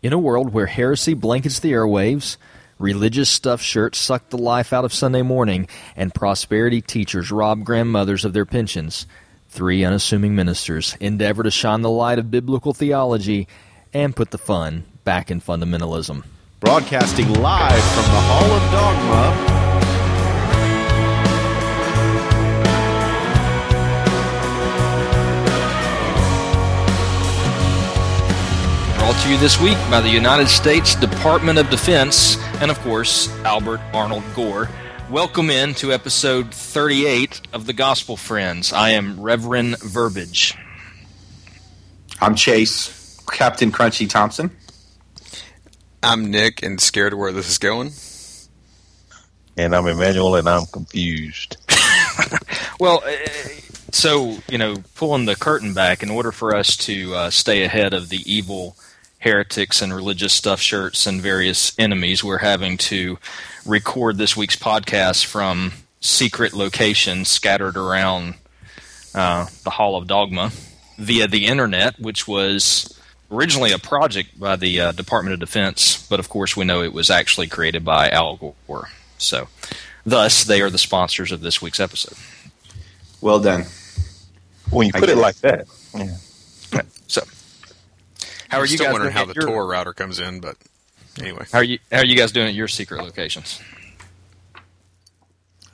In a world where heresy blankets the airwaves, religious stuffed shirts suck the life out of Sunday morning, and prosperity teachers rob grandmothers of their pensions, three unassuming ministers endeavor to shine the light of biblical theology and put the fun back in fundamentalism. Broadcasting live from the Hall of Dogma. To you this week by the United States Department of Defense and, of course, Albert Arnold Gore. Welcome in to episode 38 of the Gospel Friends. I am Reverend Verbiage. I'm Chase, Captain Crunchy Thompson. I'm Nick and scared of where this is going. And I'm Emmanuel and I'm confused. well, uh, so, you know, pulling the curtain back, in order for us to uh, stay ahead of the evil heretics and religious stuff shirts and various enemies, we're having to record this week's podcast from secret locations scattered around uh, the Hall of Dogma via the internet, which was originally a project by the uh, Department of Defense, but of course we know it was actually created by Al Gore. So, thus, they are the sponsors of this week's episode. Well done. When you put it like that. Yeah. So, how I'm are you still guys wondering how the your- Tor router comes in, but anyway. How are you? How are you guys doing at your secret locations?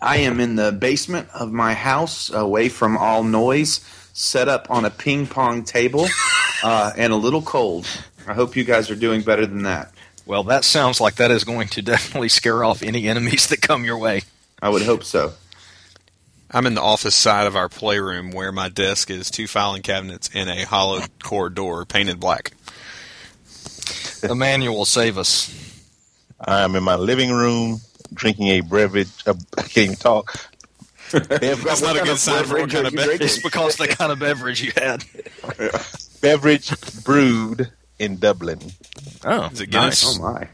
I am in the basement of my house, away from all noise, set up on a ping pong table, uh, and a little cold. I hope you guys are doing better than that. Well, that sounds like that is going to definitely scare off any enemies that come your way. I would hope so. I'm in the office side of our playroom where my desk is two filing cabinets and a hollow core door painted black. Emmanuel, save us. I'm in my living room drinking a beverage. Uh, I can't even talk. That's not a good sign for what kind of beverage. It's because the kind of beverage you had. beverage brewed in Dublin. Oh, Is it nice. Oh my!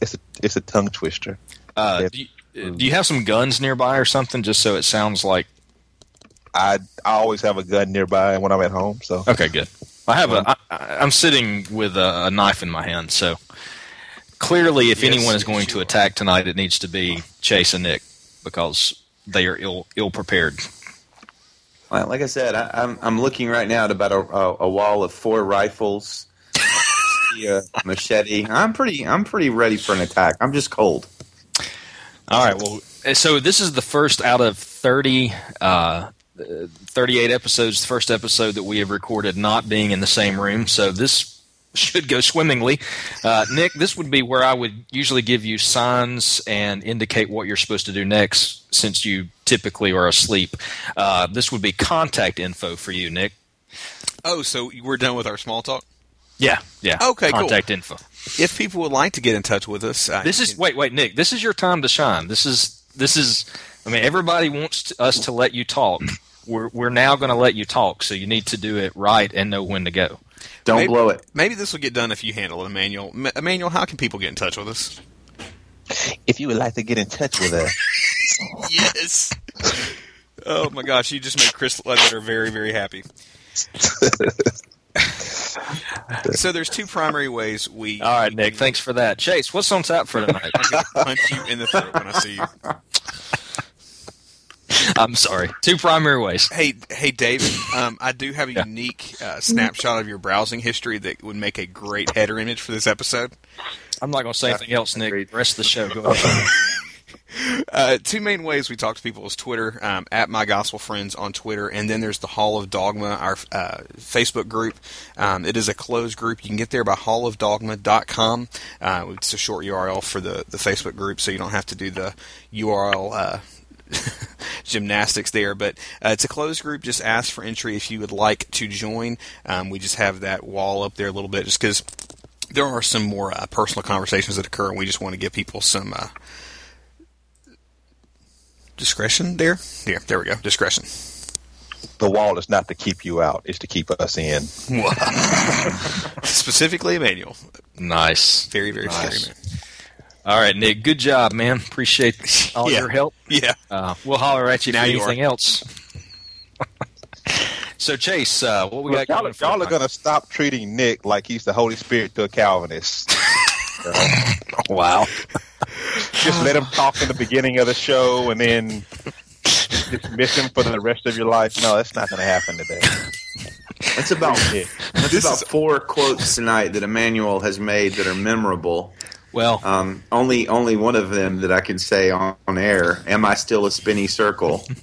It's a, it's a tongue twister. Uh, do, you, do you have some guns nearby or something, just so it sounds like? I, I always have a gun nearby when I'm at home. So Okay, good. I have a. I, I'm sitting with a, a knife in my hand, so clearly, if Yes, anyone is going to attack tonight, it needs to be Chase and Nick because they are ill ill prepared. Well, like I said, I, I'm I'm looking right now at about a, a, a wall of four rifles, a machete. I'm pretty I'm pretty ready for an attack. I'm just cold. All right. Well, so this is the first out of 30, uh, uh, 38 episodes, the first episode that we have recorded not being in the same room. So this should go swimmingly. Uh, Nick, this would be where I would usually give you signs and indicate what you're supposed to do next since you typically are asleep. Uh, this would be contact info for you, Nick. Oh, so we're done with our small talk? Yeah. Yeah. Okay, cool. Contact info. If people would like to get in touch with us, uh, This is wait, wait, Nick. This is your time to shine. This is this is. I mean, everybody wants to, us to let you talk. We're we're now going to let you talk, so you need to do it right and know when to go. Don't maybe, blow it. Maybe this will get done if you handle it, Emmanuel. Ma- Emmanuel, how can people get in touch with us? if you would like to get in touch with us, Yes. oh my gosh, you just made Chris Ledbetter very, very happy. so there's two primary ways we. All right, we Nick. can Thanks for that. Chase, what's on tap for tonight? Punch you in the throat when I see you. I'm sorry. Two primary ways. Hey, hey, David. Um, I do have a Yeah. unique uh, snapshot of your browsing history that would make a great header image for this episode. I'm not going to say anything else, Nick. Agreed. The rest of the show. Go ahead. Uh, two main ways we talk to people is Twitter, um, at My Gospel Friends on Twitter, and then there's the Hall of Dogma, our uh, Facebook group. Um, it is a closed group. You can get there by hallofdogma.com. Uh, it's a short URL for the, the Facebook group, so you don't have to do the URL uh, gymnastics there. But uh, it's a closed group. Just ask for entry if you would like to join. Um, we just have that wall up there a little bit just because there are some more uh, personal conversations that occur, and we just want to give people some. Uh, discretion there. Yeah, there we go. Discretion. the wall is not to keep you out; it's to keep us in. Specifically, Emmanuel. nice. Very, very Nice. scary man. All right, Nick. Good job, man. Appreciate all Yeah. your help. Yeah. Uh, we'll holler at you Now for you anything else. So Chase, uh, what we Look, got y'all, going y'all are going to stop treating Nick like he's the Holy Spirit to a Calvinist. Wow. Just let him talk in the beginning of the show and then dismiss him for the rest of your life. No, that's not going to happen today. That's about Yeah. that's This about is- four quotes tonight that Emmanuel has made that are memorable. Well, Um, only only one of them that I can say on, on air. Am I still a spinny circle?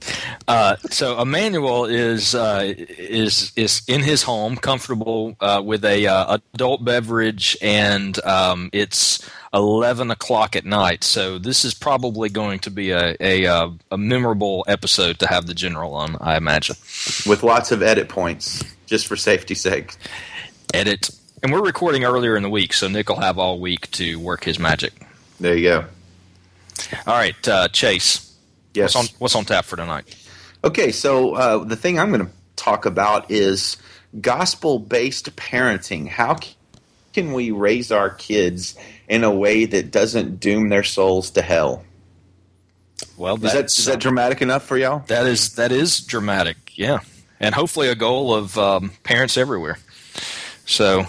Uh, so Emmanuel is uh, is is in his home, comfortable uh, with a uh, adult beverage, and um, it's eleven o'clock at night. So this is probably going to be a a, uh, a memorable episode to have the general on. I imagine. with lots of edit points, just for safety's sake. Edit, and we're recording earlier in the week, so Nick will have all week to work his magic. There you go. All right, uh, Chase. Yes. What's on What's on tap for tonight? Okay, so uh, the thing I'm going to talk about is gospel based parenting. How can we raise our kids in a way that doesn't doom their souls to hell? Well, Is that, that's, that dramatic enough for y'all? That is that is dramatic, yeah, and hopefully a goal of um, parents everywhere. So,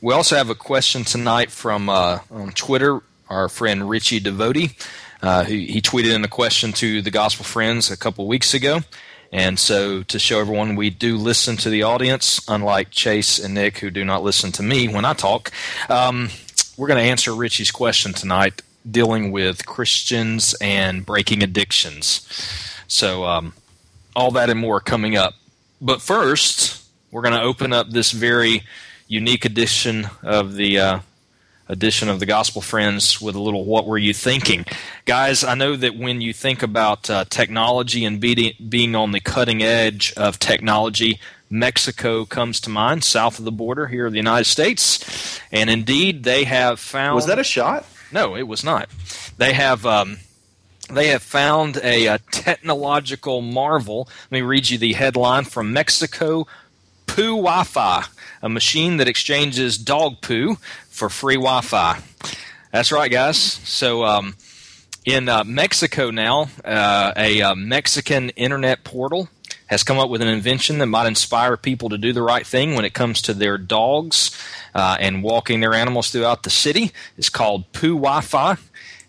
we also have a question tonight from uh, on Twitter. Our friend Richie Devotie, uh, who he tweeted in a question to the Gospel Friends a couple weeks ago, and so to show everyone we do listen to the audience, unlike Chase and Nick who do not listen to me when I talk. Um, we're going to answer Richie's question tonight, dealing with Christians and breaking addictions. So, um, all that and more coming up. But first, we're going to open up this very unique edition of the uh, edition of the Gospel Friends with a little "What were you thinking?" Guys, I know that when you think about uh, technology and being being on the cutting edge of technology, Mexico comes to mind, south of the border here of the United States, and indeed they have found. Was that a shot? No, it was not. They have um, they have found a, uh technological marvel. Let me read you the headline from Mexico: Poo Wi-Fi, a machine that exchanges dog poo for free Wi-Fi. That's right, guys. So. Um, in uh, Mexico now, uh, a uh, Mexican internet portal has come up with an invention that might inspire people to do the right thing when it comes to their dogs uh, and walking their animals throughout the city. It's called Poo Wi-Fi,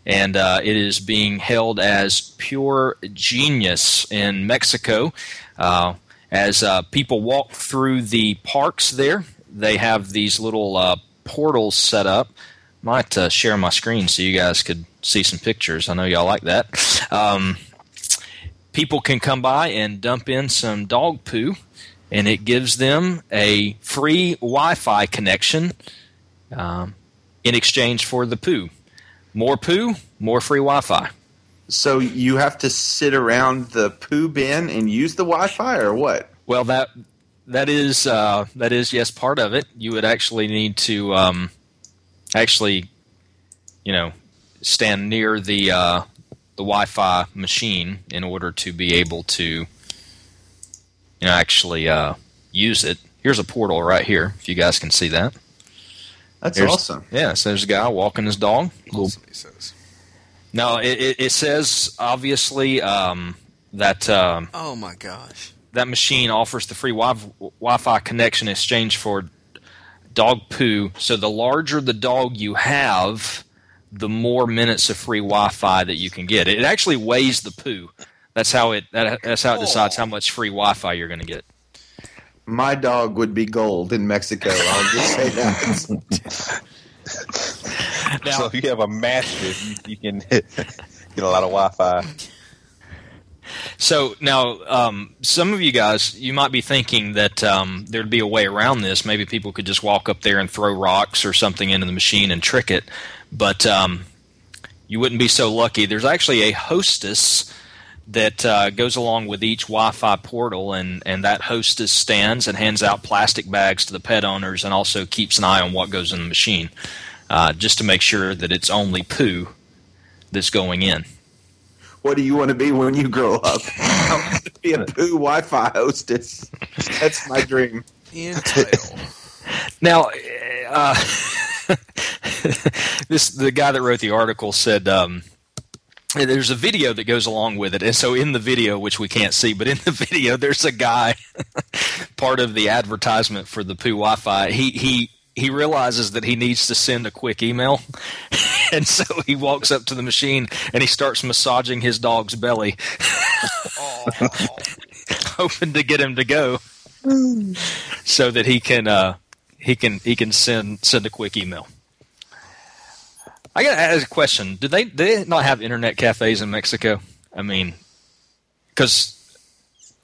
and uh, it is being held as pure genius in Mexico. Uh, as uh, people walk through the parks there, they have these little uh, portals set up. Might uh, share my screen so you guys could see some pictures. I know y'all like that. Um, people can come by and dump in some dog poo, and it gives them a free Wi-Fi connection um, in exchange for the poo. More poo, more free Wi-Fi. So you have to sit around the poo bin and use the Wi-Fi, or what? Well, that that is uh, that is yes part of it. You would actually need to um, actually, you know, stand near the uh, the Wi-Fi machine in order to be able to, you know, actually uh, use it. Here's a portal right here. If you guys can see that. That's Here's- awesome. Yeah, so there's a guy walking his dog. Little Awesome, he says. No, it, it, it says obviously um, that um, Oh my gosh. that machine offers the free wi- Wi-Fi connection in exchange for dog poo. So the larger the dog you have, the more minutes of free Wi-Fi that you can get. It actually weighs the poo. That's how it. That, that's how it decides how much free Wi-Fi you're going to get. My dog would be gold in Mexico. I'll just say that. Now, so if you have a master, you, you can get a lot of Wi-Fi. So now, um, some of you guys, you might be thinking that um, there'd be a way around this. Maybe people could just walk up there and throw rocks or something into the machine and trick it. But um, you wouldn't be so lucky. There's actually a hostess that uh, goes along with each Wi-Fi portal, and, and that hostess stands and hands out plastic bags to the pet owners, and also keeps an eye on what goes in the machine, uh, just to make sure that it's only poo that's going in. What do you want to be when you grow up? I want to be a poo Wi-Fi hostess. That's my dream. Intel. Now, uh, this the guy that wrote the article said um, there's a video that goes along with it. And so in the video, which we can't see, but in the video, there's a guy, part of the advertisement for the Poo Wi-Fi. He he he realizes that he needs to send a quick email, and so he walks up to the machine and he starts massaging his dog's belly, hoping to get him to go, so that he can uh, he can he can send send a quick email. I got to ask a question. Do they do they not have internet cafes in Mexico? I mean, because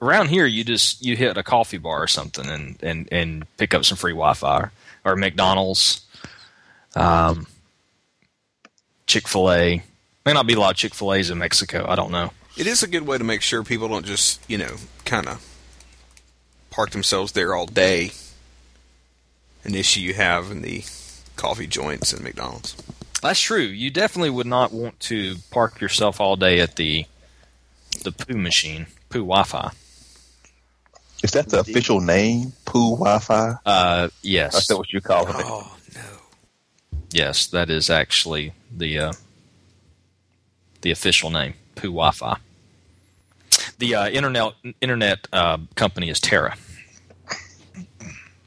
around here you just you hit a coffee bar or something and and and pick up some free Wi-Fi or McDonald's, um, Chick Fil A. May not be a lot of Chick Fil A's in Mexico. I don't know. It is a good way to make sure people don't just, you know, kind of park themselves there all day. An issue you have in the coffee joints and McDonald's. That's true. You definitely would not want to park yourself all day at the the poo machine, poo Wi-Fi. Is that the official name? Poo Wi-Fi? Uh, yes. That's what you call it. Oh no! Yes, that is actually the uh, the official name, Poo Wi-Fi. The uh, internet internet uh, company is Terra.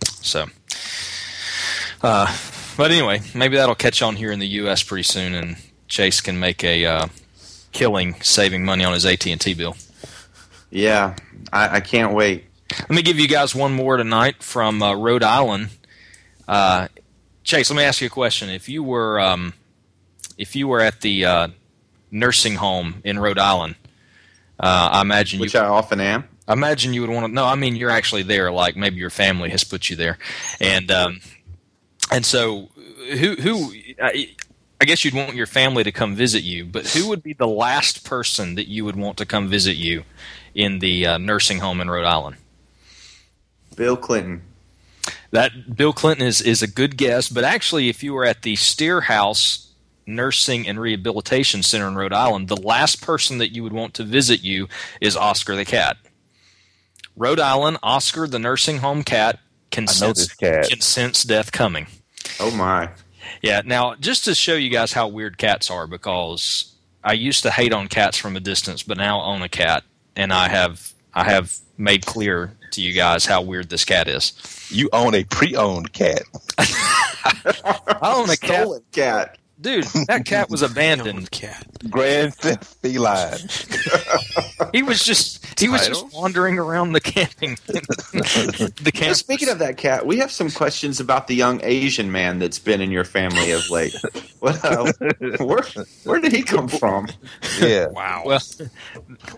So, uh, but anyway, maybe that'll catch on here in the U.S. pretty soon, and Chase can make a uh, killing saving money on his AT and T bill. Yeah, I, I can't wait. Let me give you guys one more tonight from uh, Rhode Island. Uh, Chase, let me ask you a question. If you were um, if you were at the uh, nursing home in Rhode Island, uh, I imagine Which you. I often am. I imagine you would want to. No, I mean you're actually there. Like maybe your family has put you there, and um, and so who who I, I guess you'd want your family to come visit you, but who would be the last person that you would want to come visit you in the uh, nursing home in Rhode Island? Bill Clinton. That Bill Clinton is is a good guess, but actually, if you were at the Steere House Nursing and Rehabilitation Center in Rhode Island, the last person that you would want to visit you is Oscar the cat. Rhode Island, Oscar the nursing home cat can sense, cat. can sense death coming. Oh my. Yeah. Now, just to show you guys how weird cats are, because I used to hate on cats from a distance, but now I own a cat, and I have I have made clear to you guys how weird this cat is. You own a pre-owned cat. I own a cat, Stolen cat. Dude. That cat was abandoned. cat. Grand Theft Feline. He was just he was just wandering around the camping. the Hey, camp. speaking of that cat, we have some questions about the young Asian man that's been in your family of late. What? Uh, where, where did he come from? Yeah. Wow. well,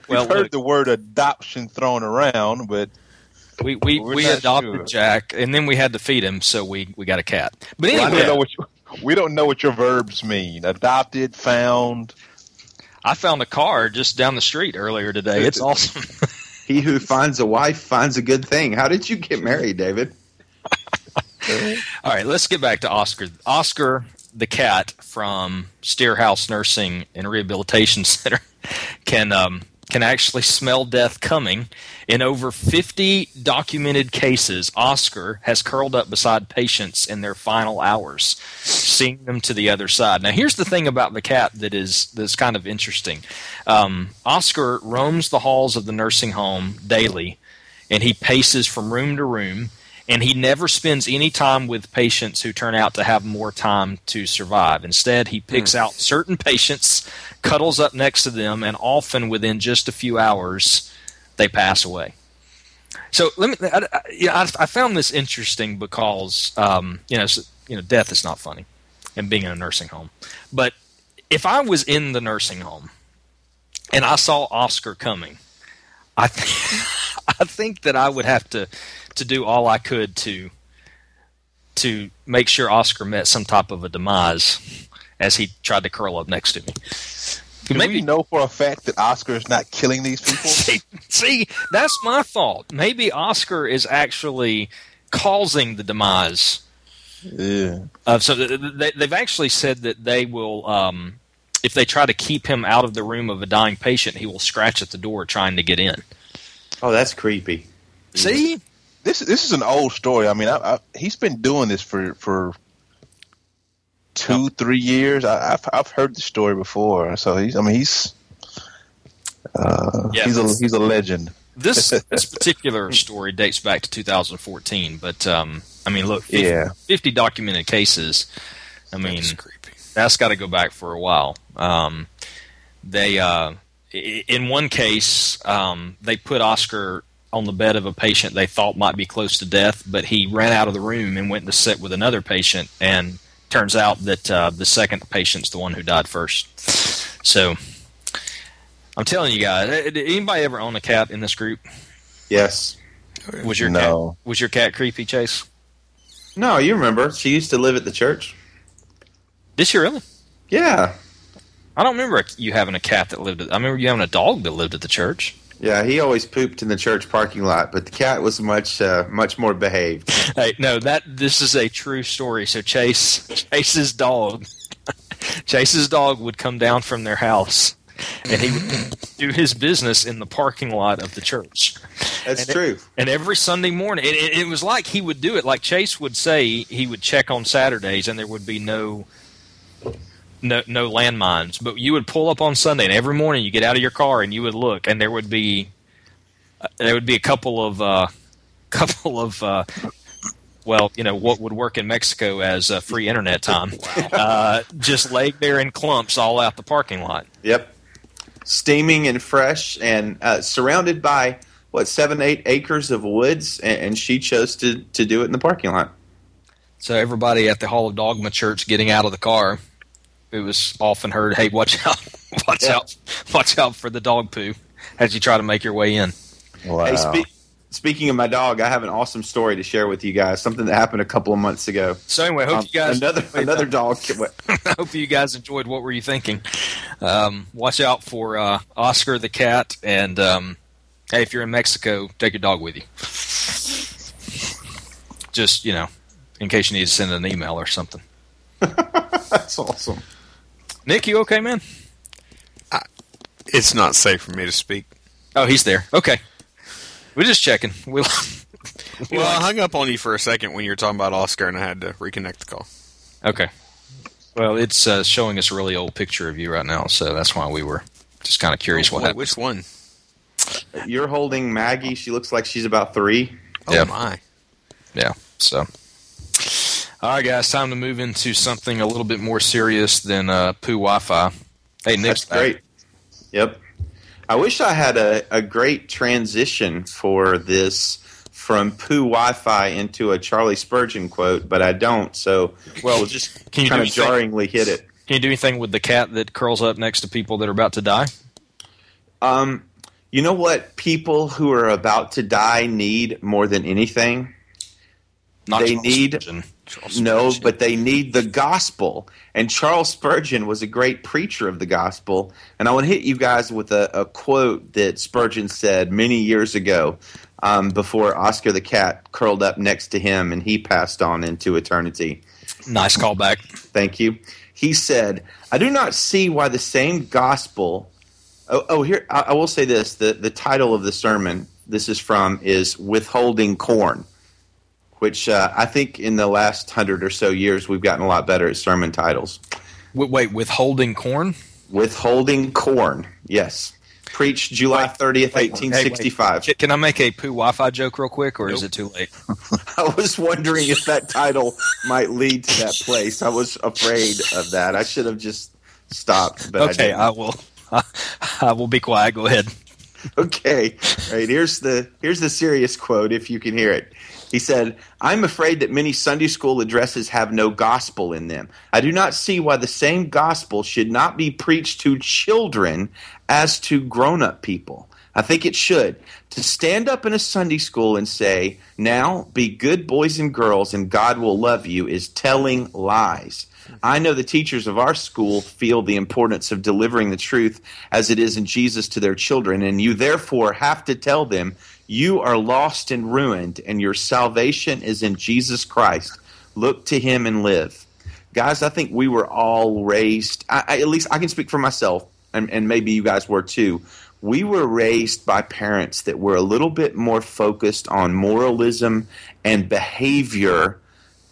well, We've heard look, the word adoption thrown around, but we we, we're we adopted sure. Jack, and then we had to feed him, so we we got a cat. But I don't anyway, know what you, we don't know what your verbs mean. Adopted, found. I found a car just down the street earlier today. It's awesome. He who finds a wife finds a good thing. How did you get married, David? All right, let's get back to Oscar. Oscar the cat from Steere House Nursing and Rehabilitation Center can um, can actually smell death coming. In over 50 documented cases, Oscar has curled up beside patients in their final hours, seeing them to the other side. Now, here's the thing about the cat that is that's kind of interesting. Um, Oscar roams the halls of the nursing home daily, and he paces from room to room and he never spends any time with patients who turn out to have more time to survive. Instead, he picks out certain patients, cuddles up next to them, and often within just a few hours, they pass away. So let me. I, I, you know, I, I found this interesting because um, you know, s you know, death is not funny, and being in a nursing home. But if I was in the nursing home and I saw Oscar coming, I th- I think that I would have to to do all I could to to make sure Oscar met some type of a demise as he tried to curl up next to me. Do Maybe we know for a fact that Oscar is not killing these people? see, see, that's my thought. Maybe Oscar is actually causing the demise. yeah. Of, so th- th- they, they've actually said that they will, um, if they try to keep him out of the room of a dying patient, he will scratch at the door trying to get in. Oh, that's creepy. See, This this is an old story. I mean, I, I, he's been doing this for for two, three years. I, I've I've heard the story before, so he's. I mean, he's. Uh, Yeah. he's a he's a legend. This this particular story dates back to 2014, but um, I mean, look, 50, Yeah. 50 documented cases. I mean, That's creepy. that's got to go back for a while. Um, they, uh, in one case, um, they put Oscar on the bed of a patient they thought might be close to death, but he ran out of the room and went to sit with another patient, and turns out that uh, the second patient's the one who died first. So, I'm telling you guys, eh, did anybody ever own a cat in this group? Yes. Was your No. cat was your cat creepy, Chase? No, you remember she used to live at the church. Did she really? Yeah. I don't remember you having a cat that lived. At, I remember you having a dog that lived at the church. Yeah, he always pooped in the church parking lot, but the cat was much uh, much more behaved. Hey, no, that this is a true story. So Chase, Chase's dog, Chase's dog would come down from their house, and he would do his business in the parking lot of the church. That's And it- true. And every Sunday morning, it, it, it was like he would do it. Like Chase would say, he would check on Saturdays, and there would be no. No, no landmines, but you would pull up on Sunday, and every morning you get out of your car and you would look, and there would be, uh, there would be a couple of, uh, couple of, uh, well, you know what would work in Mexico as uh, free internet time, uh, just laid there in clumps all out the parking lot. Yep. Steaming and fresh, and uh, surrounded by what seven, eight acres of woods, and, and she chose to to do it in the parking lot. So everybody at the Hall of Dogma Church getting out of the car, it was often heard, "Hey, watch out! Watch Yeah. out! Watch out for the dog poo!" As you try to make your way in. Wow. Hey, spe- speaking of my dog, I have an awesome story to share with you guys. Something that happened a couple of months ago. So anyway, hope Um, you guys another another dog. I hope you guys enjoyed. What were you thinking? Um, watch out for uh, Oscar the cat, and um, hey, if you're in Mexico, take your dog with you. Just you know, in case you need to send an email or something. That's awesome. Nick, you okay, man? It's not safe for me to speak. Oh, he's there. Okay, we're just checking. We'll. Well, I hung up on you for a second when you were talking about Oscar, and I had to reconnect the call. Okay. Well, it's uh, showing us a really old picture of you right now, so that's why we were just kind of curious what Boy, happened. Which one? You're holding Maggie. She looks like she's about three. Oh Yeah. my! Yeah. So, all right, guys, time to move into something a little bit more serious than uh, poo Wi-Fi. Hey, back. great. Yep. I wish I had a, a great transition for this from poo Wi-Fi into a Charlie Spurgeon quote, but I don't. So Well, we'll just can you kind of anything- jarringly hit it. Can you do anything with the cat that curls up next to people that are about to die? Um, you know what people who are about to die need more than anything? Not They need- No, but they need the gospel. And Charles Spurgeon was a great preacher of the gospel. And I want to hit you guys with a, a quote that Spurgeon said many years ago um, before Oscar the cat curled up next to him and he passed on into eternity. nice callback. Thank you. He said, I do not see why the same gospel. Oh, oh here, I, I will say this. The, the title of the sermon this is from is Withholding Corn, which uh, I think in the last hundred or so years we've gotten a lot better at sermon titles. Wait, wait withholding corn. Withholding Corn, yes. Preached July 30th, 1865. Can- Can I make a poo Wi-Fi joke real quick, or is it too late? I was wondering if that title might lead to that place. I was afraid of that. I should have just stopped. But Okay, didn't. I will. I will be quiet. Go ahead. Okay. All right. Here's the here's the serious quote. If you can hear it, he said, "I'm afraid that many Sunday school addresses have no gospel in them. I do not see why the same gospel should not be preached to children as to grown-up people. I think it should. To stand up in a Sunday school and say, "Now be good boys and girls, and God will love you," is telling lies. I know the teachers of our school feel the importance of delivering the truth as it is in Jesus to their children, and you therefore have to tell them you are lost and ruined, and your salvation is in Jesus Christ. Look to Him and live. Guys, I think we were all raised, I, I, at least I can speak for myself, and, and maybe you guys were too. We were raised by parents that were a little bit more focused on moralism and behavior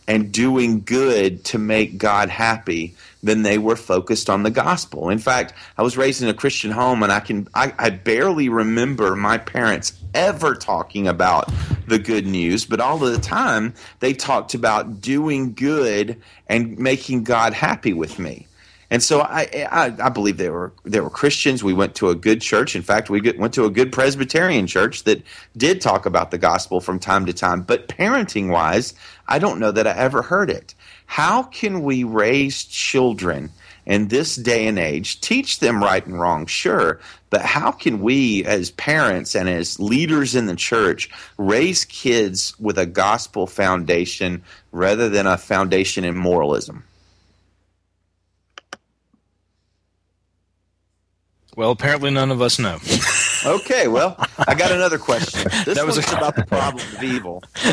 and doing good to make God happy than they were focused on the gospel. In fact, I was raised in a Christian home and I can I, I barely remember my parents ever talking about the good news, but all of the time they talked about doing good and making God happy with me. And so I, I, I believe they were they were Christians. We went to a good church. In fact, we went to a good Presbyterian church that did talk about the gospel from time to time. But parenting wise, I don't know that I ever heard it. How can we raise children in this day and age? Teach them right and wrong, sure, but how can we, as parents and as leaders in the church, raise kids with a gospel foundation rather than a foundation in moralism? Well, apparently none of us know. Okay, well, I got another question. This That was a- about the problem of evil.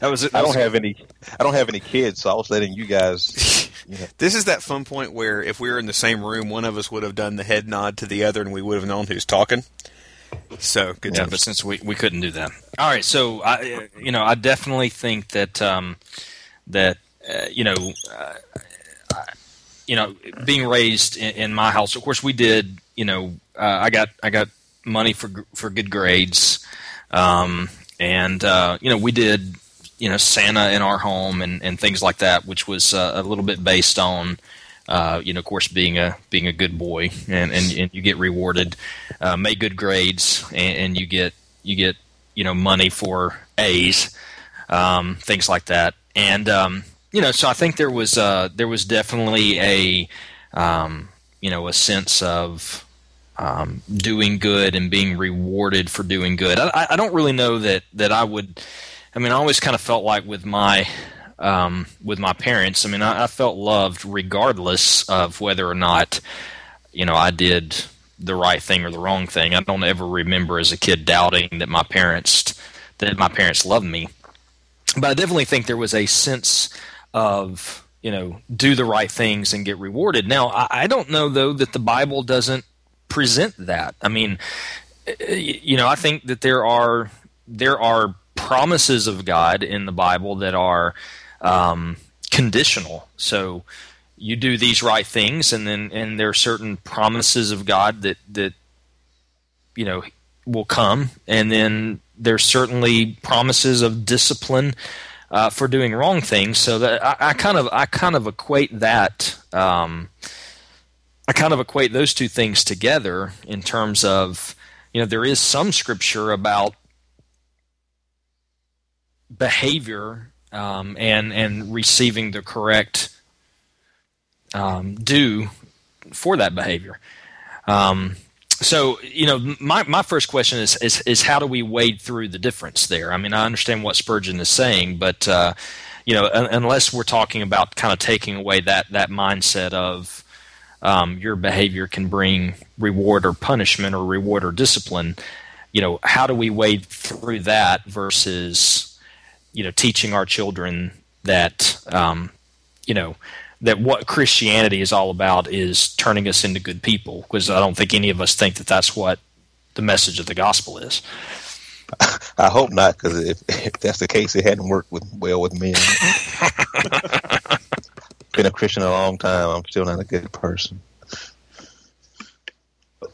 That was. That I don't have any. I don't have any kids, so I was letting you guys. You know, This is that fun point where if we were in the same room, one of us would have done the head nod to the other, and we would have known who's talking. So good Yeah, times. but since we, we couldn't do that, all right. So I, you know, I definitely think that um, that uh, you know, uh, I- you know, being raised in, in my house. Of course, we did. You know, uh, I got I got money for for good grades, um, and uh, you know, we did you know Santa in our home and, and things like that, which was uh, a little bit based on. Uh, you know, of course, being a being a good boy, and, and, and you get rewarded, uh, make good grades, and, and you get you get you know money for A's, um, things like that, and um, you know, so I think there was uh, there was definitely a um, you know a sense of um, doing good and being rewarded for doing good. I, I- don't really know that that I would. I mean, I always kind of felt like with my um, with my parents. I mean, I, I felt loved regardless of whether or not you know I did the right thing or the wrong thing. I don't ever remember as a kid doubting that my parents that my parents loved me. But I definitely think there was a sense of you know do the right things and get rewarded. Now I, I don't know though that the Bible doesn't present that. I mean, you know, I think that there are there are promises of God in the Bible that are um, conditional. So you do these right things, and then and there are certain promises of God that that you know will come, and then there's certainly promises of discipline uh, for doing wrong things. So that I, I kind of I kind of equate that. Um, I kind of equate those two things together in terms of, you know, there is some scripture about behavior um, and and receiving the correct um, due for that behavior. Um, so you know, my my first question is, is is how do we wade through the difference there? I mean, I understand what Spurgeon is saying, but uh, you know, un- unless we're talking about kind of taking away that that mindset of um, your behavior can bring reward or punishment or reward or discipline. You know, how do we wade through that versus, you know, teaching our children that, um, you know, that what Christianity is all about is turning us into good people? Because I don't think any of us think that that's what the message of the gospel is. I hope not, because if, if that's the case, it hadn't worked with, well with me. Been a Christian a long time. I'm still not a good person.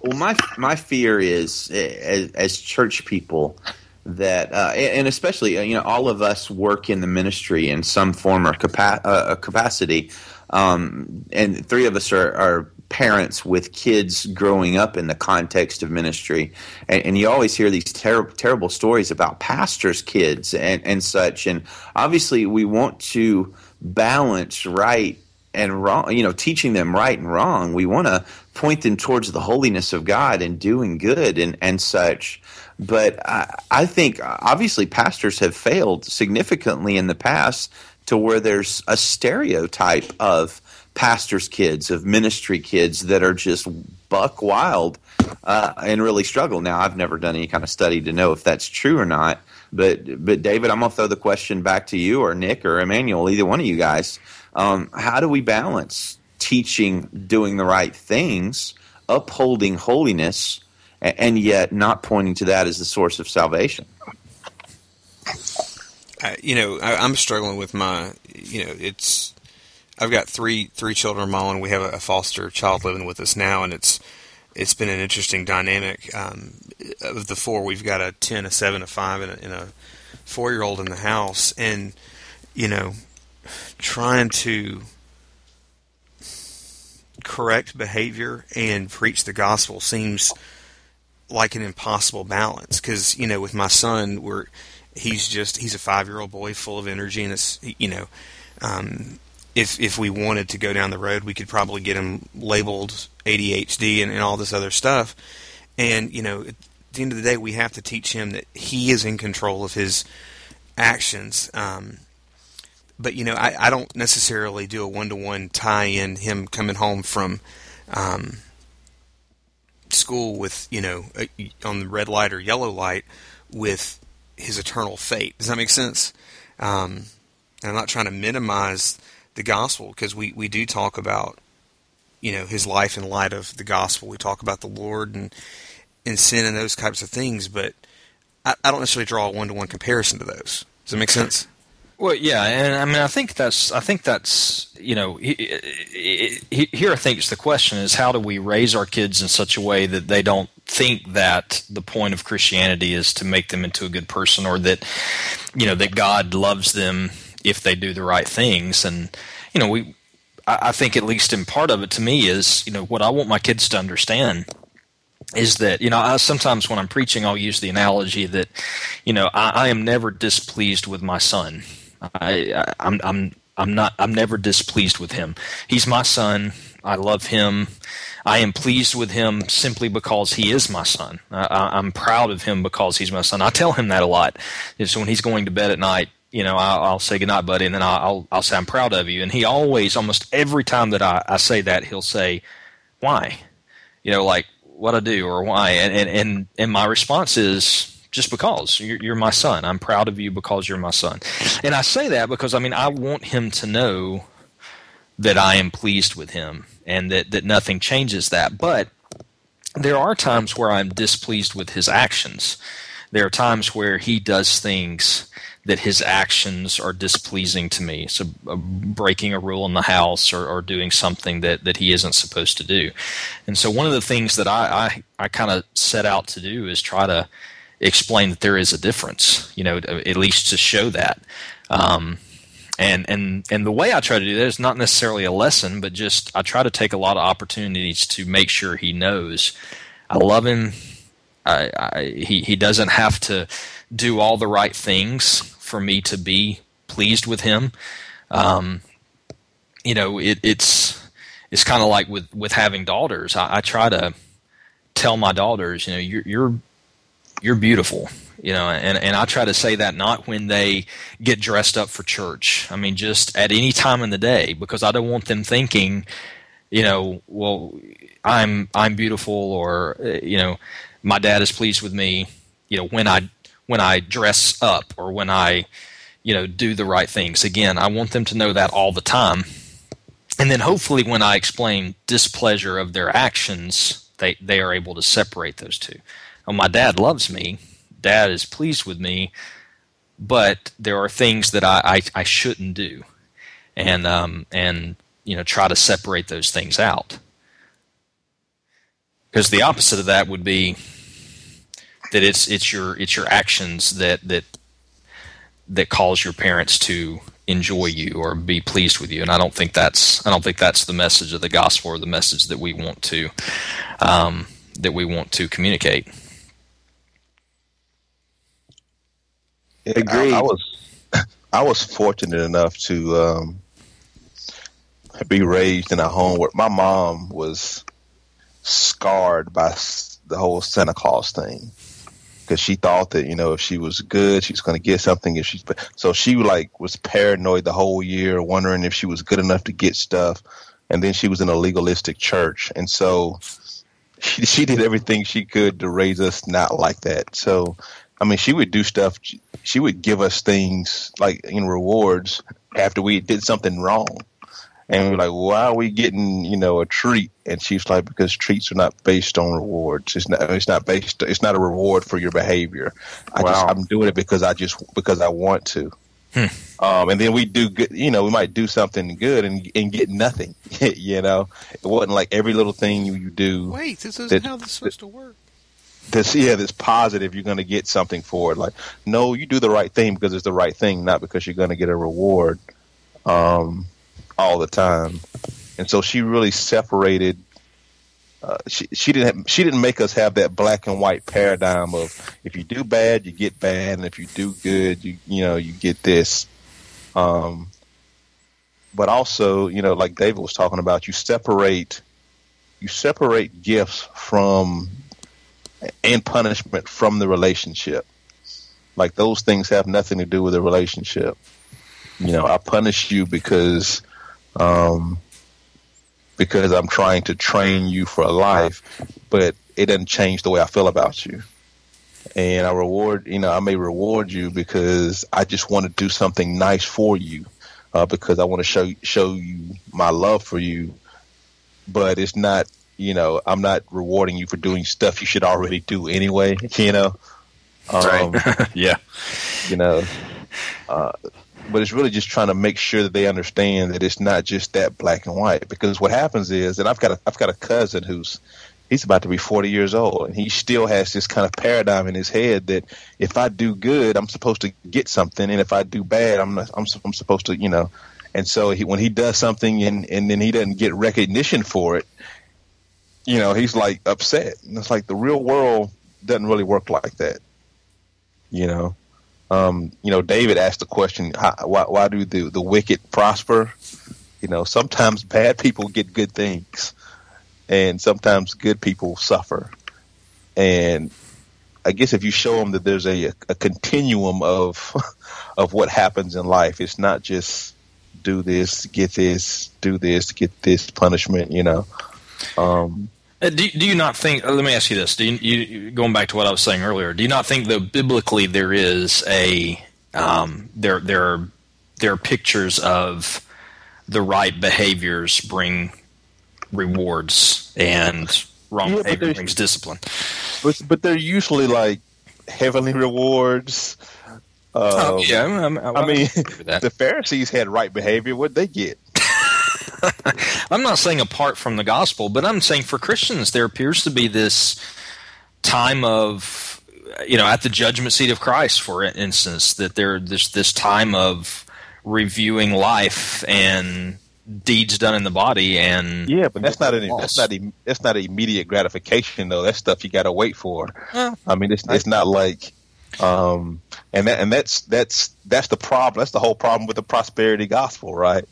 Well, my my fear is as, as church people that, uh, and especially uh, you know, all of us work in the ministry in some form or capa- uh, capacity, um, and three of us are, are parents with kids growing up in the context of ministry, and, and you always hear these ter- terrible stories about pastors' kids and, and such, and obviously we want to balance right and wrong, you know, teaching them right and wrong. We want to point them towards the holiness of God and doing good and, and such. But I, I think obviously pastors have failed significantly in the past to where there's a stereotype of pastors' kids, of ministry kids that are just buck wild uh, and really struggle. Now, I've never done any kind of study to know if that's true or not. But, but David, I'm to throw the question back to you or Nick or Emmanuel, either one of you guys. Um, how do we balance teaching, doing the right things, upholding holiness, and yet not pointing to that as the source of salvation? I, you know, I, I'm struggling with my, you know, it's. I've got three three children of my own. We have a foster child living with us now, and it's it's been an interesting dynamic. Um, of the four, we've got a ten, a seven, a five, and a, and a four year old in the house, and you know, trying to correct behavior and preach the gospel seems like an impossible balance because you know with my son we're he's just he's a five year old boy full of energy and it's you know um, if if we wanted to go down the road we could probably get him labeled ADHD and, and all this other stuff and you know at the end of the day we have to teach him that he is in control of his actions um, but you know I, I don't necessarily do a one to one tie in him coming home from um, school with you know on the red light or yellow light with his eternal fate. Does that make sense? Um, I'm not trying to minimize the gospel because we, we do talk about you know his life in light of the gospel. We talk about the Lord and and sin and those types of things, but I, I don't necessarily draw a one to one comparison to those. Does that make sense? Well, yeah, and I mean, I think that's, I think that's, you know, he, he, here I think it's the question is how do we raise our kids in such a way that they don't think that the point of Christianity is to make them into a good person, or that, you know, that God loves them if they do the right things, and you know, we, I think at least in part of it to me is, you know, what I want my kids to understand is that you know I, sometimes when I'm preaching I'll use the analogy that you know I, I am never displeased with my son I, I'm, I'm, I'm not. I'm never displeased with him. He's my son. I love him. I am pleased with him simply because he is my son. I, am proud of him because he's my son. I tell him that a lot. So when he's going to bed at night, you know, I'll, I'll say goodnight, buddy, and then I'll, I'll say I'm proud of you. And he always, almost every time that I, I say that, he'll say, "Why?" You know, like what I do or why. And and and, and my response is, just because you're, you're, my son. I'm proud of you because you're my son. And I say that because I mean I want him to know that I am pleased with him and that that nothing changes that. But there are times where I'm displeased with his actions. There are times where he does things that his actions are displeasing to me. So, uh, breaking a rule in the house or, or, doing something that, that he isn't supposed to do. And so, one of the things that I, I, I kind of set out to do is try to explain that there is a difference, you know, at least to show that. Um, and and and the way I try to do that is not necessarily a lesson, but just I try to take a lot of opportunities to make sure he knows I love him. I, I, he he doesn't have to do all the right things for me to be pleased with him. Um, you know, it, it's it's kind of like with with having daughters. I, I, try to tell my daughters, you know, you're, you're you're beautiful you know and, and i try to say that not when they get dressed up for church i mean just at any time in the day because i don't want them thinking you know well i'm i'm beautiful or you know my dad is pleased with me you know when i when i dress up or when i you know do the right things. Again i want them to know that all the time. And then hopefully when i explain displeasure of their actions they they are able to separate those two. Well, my dad loves me, dad is pleased with me, but there are things that I, I, I shouldn't do, and um, and you know try to separate those things out. Because the opposite of that would be that it's it's your it's your actions that that that cause your parents to enjoy you or be pleased with you. And i don't think that's i don't think that's the message of the gospel or the message that we want to um, that we want to communicate. Agreed. I, I, was I was fortunate enough to um, be raised in a home where my mom was scarred by the whole Santa Claus thing because she thought that you know if she was good she was going to get something if she so she like was paranoid the whole year wondering if she was good enough to get stuff. And then she was in a legalistic church. And so she, she did everything she could to raise us not like that. So I mean, she would do stuff. She would give us things like in rewards after we did something wrong, and we are like, "Why are we getting you know a treat?" And she's like, "Because treats are not based on rewards. It's not. It's not based. It's not a reward for your behavior. I wow. just I'm doing it because I just because I want to." Um, and then we do good, you know, we might do something good and and get nothing. you know, it wasn't like every little thing you, you do. Wait, this isn't that- how this is supposed to work. That's yeah, that's positive. You're going to get something for it. Like, no, you do the right thing because it's the right thing, not because you're going to get a reward um, all the time. And so she really separated. Uh, she she didn't have, she didn't make us have that black and white paradigm of if you do bad you get bad and if you do good you you know you get this. Um, but also you know like David was talking about you separate you separate gifts from and punishment from the relationship. Like those things have nothing to do with the relationship. You know, I punish you because um because I'm trying to train you for life, but it doesn't change the way I feel about you. And I reward, you know, I may reward you because I just want to do something nice for you, uh, because I want to show show you my love for you. But it's not, you know, I'm not rewarding you for doing stuff you should already do anyway. You know, um, yeah. you know. Uh, but it's really just trying to make sure that they understand that it's not just that black and white. Because what happens is, and I've got a I've got a cousin who's he's about to be forty years old, and he still has this kind of paradigm in his head that if I do good, I'm supposed to get something, and if I do bad, I'm not, I'm I'm supposed to, you know. And so he, when he does something and and then he doesn't get recognition for it, you know, he's like upset. And it's like the real world doesn't really work like that. You know, um, you know, David asked the question, how, why, why do the, the wicked prosper? You know, sometimes bad people get good things, and sometimes good people suffer. And I guess if you show them that there's a, a continuum of of what happens in life, it's not just do this, get this, do this, get this punishment. You know, um, Do, do you not think? uh, Let me ask you this: Do you, you going back to what I was saying earlier? Do you not think that biblically there is a um, there there are there are pictures of the right behaviors bring rewards and wrong Yeah, behavior brings discipline? but but they're usually like heavenly rewards. Oh, Um, yeah, I'm, I'm, I mean, agree with that. the Pharisees had right behavior. What'd they get? I'm not saying apart from the gospel, but I'm saying for Christians there appears to be this time of you know at the judgment seat of Christ, for instance, that there this this time of reviewing life and deeds done in the body and Yeah, but that's not an that's not that's not immediate gratification though. That's stuff you got to wait for. Well, I mean, it's it's not like, um, and that and that's that's that's the problem. That's the whole problem with the prosperity gospel, right?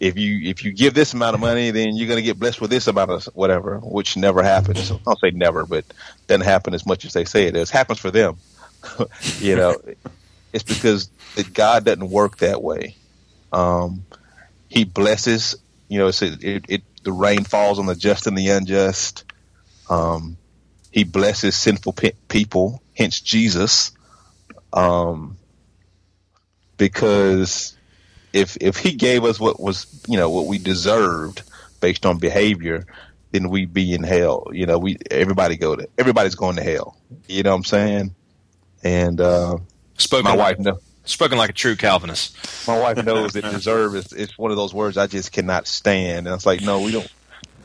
If you if you give this amount of money, then you're going to get blessed with this amount of whatever, which never happens. I'll say never, but doesn't happen as much as they say it. Happens for them, you know. It's because God doesn't work that way. Um, he blesses. You know, it, it the rain falls on the just and the unjust. Um, he blesses sinful pe- people, hence Jesus. Um, because if if he gave us what was you know what we deserved based on behavior, then we'd be in hell. You know, we everybody go to everybody's going to hell. You know what I'm saying? And uh, spoken my like, wife spoken like a true Calvinist. my wife knows that deserve is it's one of those words I just cannot stand. And it's like, no, we don't.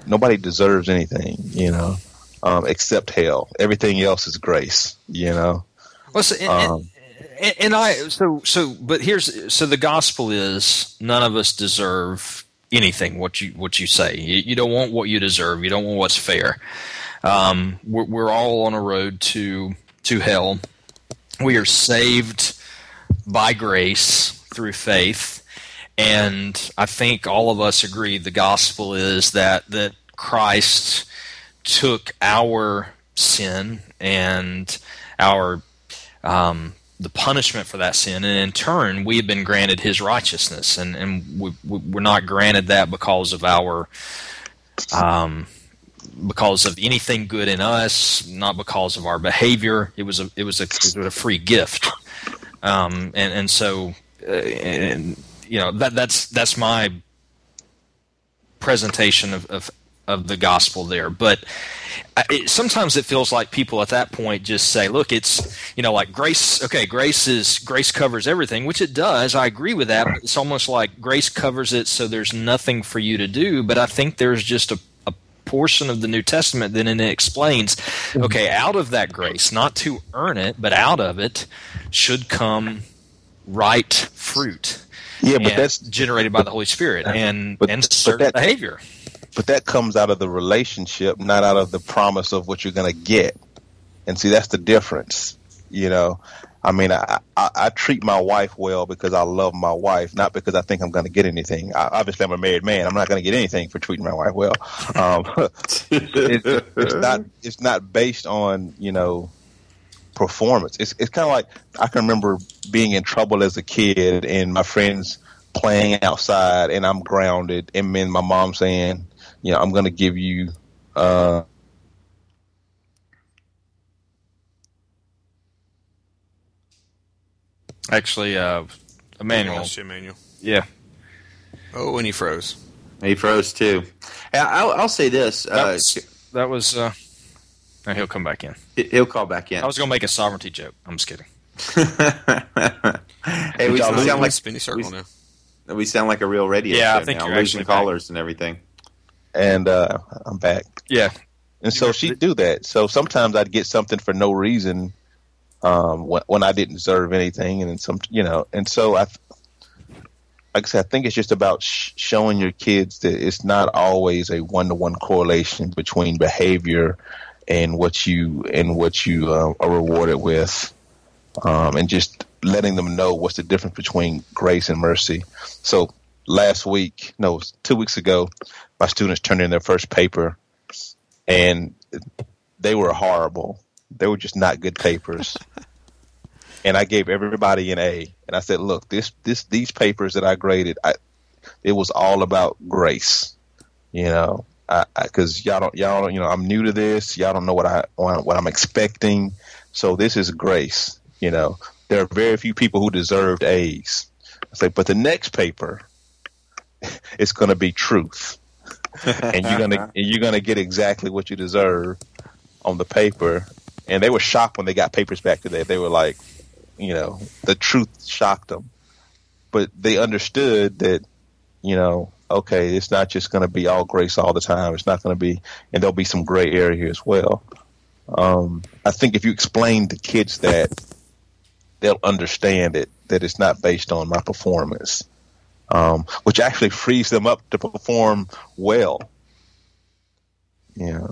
Nobody deserves anything, you know, um, except hell. Everything else is grace, you know. Listen, and, and- Um, and, and I so so but here's so the gospel is none of us deserve anything what you what you say. You, you don't want what you deserve. You don't want what's fair. Um, we're, we're all on a road to to hell. We are saved by grace through faith. And I think all of us agree the gospel is that that Christ took our sin and our um, the punishment for that sin, and in turn, we have been granted His righteousness, and and we, we, we're not granted that because of our, um, because of anything good in us, not because of our behavior. It was a it was a it was a free gift, um, and and so, uh, and you know that that's that's my presentation of of, of the gospel there. But it, sometimes it feels like people at that point just say, "Look, it's you know like grace. Okay, grace is grace covers everything, which it does. I agree with that. But it's almost like grace covers it, so there's nothing for you to do. But I think there's just a portion of the New Testament that then it explains, okay, out of that grace, not to earn it, but out of it should come right fruit. Yeah, but that's generated by the Holy Spirit and but, and certain that, behavior. But that comes out of the relationship, not out of the promise of what you're going to get. And see, that's the difference. You know, I mean, I, I, I, treat my wife well because I love my wife, not because I think I'm going to get anything. I, obviously, I'm a married man. I'm not going to get anything for treating my wife well. Um, it, it's not. It's not based on you know performance. It's it's kind of like I can remember being in trouble as a kid and my friends playing outside and I'm grounded, and then my mom saying, you know, I'm going to give you. Uh, Actually, uh, Emmanuel. Emmanuel. Yeah. Oh, and he froze. He froze too. I'll, I'll say this. That uh, was. That was uh, he'll come back in. He'll call back in. I was going to make a sovereignty joke. I'm just kidding. hey, we sound like spinny circle we, now. We sound like a real radio. Yeah, show I think now, you're losing callers back. and everything. And uh, I'm back. Yeah. And so she'd do that. So sometimes I'd get something for no reason um, when, when I didn't deserve anything, and then some, you know, and so I, like I said, I think it's just about sh- showing your kids that it's not always a one to one correlation between behavior and what you and what you uh, are rewarded with, um, and just letting them know what's the difference between grace and mercy. So last week, no, two weeks ago, my students turned in their first paper, and they were horrible. They were just not good papers. and I gave everybody an A. And I said, "Look, this this these papers that I graded, I, it was all about grace. You know, because y'all don't y'all don't you know I'm new to this. Y'all don't know what I what I'm expecting. So this is grace. You know, there are very few people who deserved A's. I say, but the next paper, it's going to be truth, and you're gonna and you're gonna get exactly what you deserve on the paper, and they were shocked when they got papers back today. They were like, you know, the truth shocked them, but they understood that, you know, okay, it's not just going to be all grace all the time. It's not going to be, and there'll be some gray area here as well. Um, I think if you explain to kids that, they'll understand it that it's not based on my performance, um, which actually frees them up to perform well. Yeah.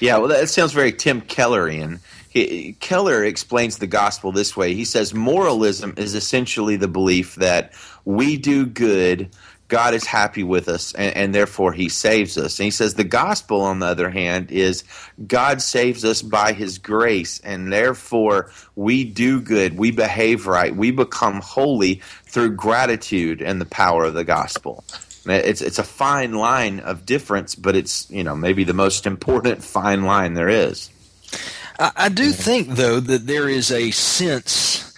Yeah, well, that sounds very Tim Kellerian. He, Keller explains the gospel this way. He says moralism is essentially the belief that we do good, God is happy with us, and, and, therefore He saves us. And he says the gospel, on the other hand, is God saves us by His grace, and therefore we do good, we behave right, we become holy through gratitude and the power of the gospel. It's it's a fine line of difference, but it's you know maybe the most important fine line there is. I, I do think though that there is a sense,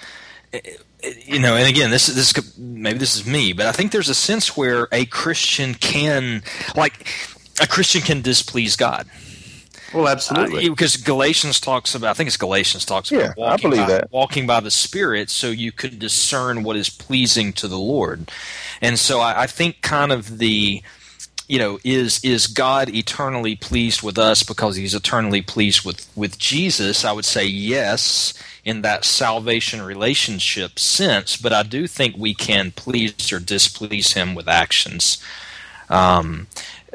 you know, and again, this this maybe this is me, but I think there's a sense where a Christian can like a Christian can displease God. Well, absolutely. Uh, because Galatians talks about, I think it's Galatians talks yeah, about walking, I believe by, that. walking by the Spirit so you could discern what is pleasing to the Lord. And so I, I think kind of the, you know, is is God eternally pleased with us because He's eternally pleased with with Jesus? I would say yes in that salvation relationship sense, but I do think we can please or displease Him with actions, um,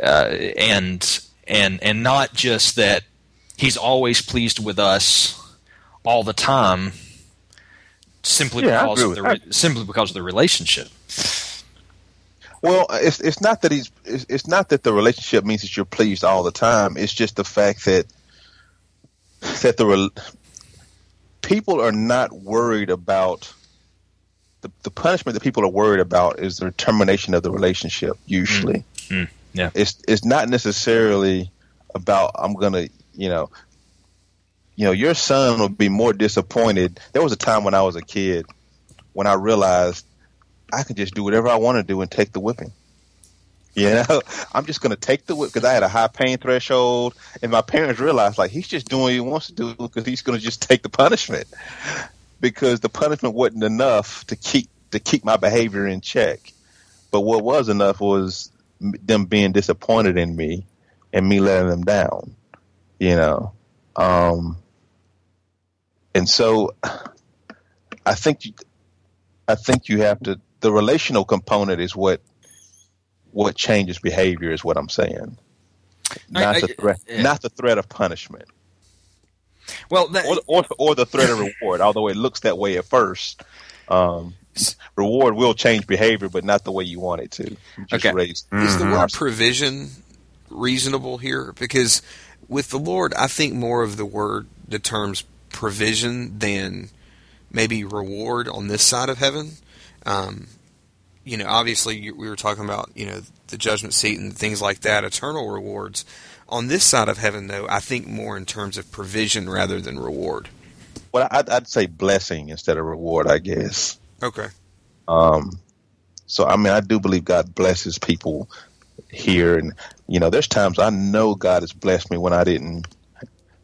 uh, and and and not just that He's always pleased with us all the time, simply yeah, because of the simply because of the relationship. Well, it's it's not that he's it's, it's not that the relationship means that you're pleased all the time. It's just the fact that that the people are not worried about the, the punishment that people are worried about is the termination of the relationship. Usually, mm. Mm. yeah, it's it's not necessarily about I'm gonna you know you know your son will be more disappointed. There was a time when I was a kid when I realized I can just do whatever I want to do and take the whipping. You know, I'm just going to take the whip because I had a high pain threshold, and my parents realized like he's just doing what he wants to do because he's going to just take the punishment because the punishment wasn't enough to keep to keep my behavior in check. But what was enough was them being disappointed in me and me letting them down. You know, um, and so I think you, I think you have to. The relational component is what what changes behavior is what I'm saying. Not I- the threat, yeah. not the threat of punishment, Well, that, or, or or the threat of reward. Although it looks that way at first, um, reward will change behavior, but not the way you want it to. You just Okay. raise- Is the word provision reasonable here? Because with the Lord, I think more of the word, the terms provision than maybe reward on this side of heaven. Um, you know, obviously you- we were talking about, you know, the judgment seat and things like that, eternal rewards. On this side of heaven, though, I think more in terms of provision rather than reward. Well, I'd, I'd say blessing instead of reward, I guess. Okay. Um, so I mean, I do believe God blesses people here, and you know, there's times I know God has blessed me when I didn't.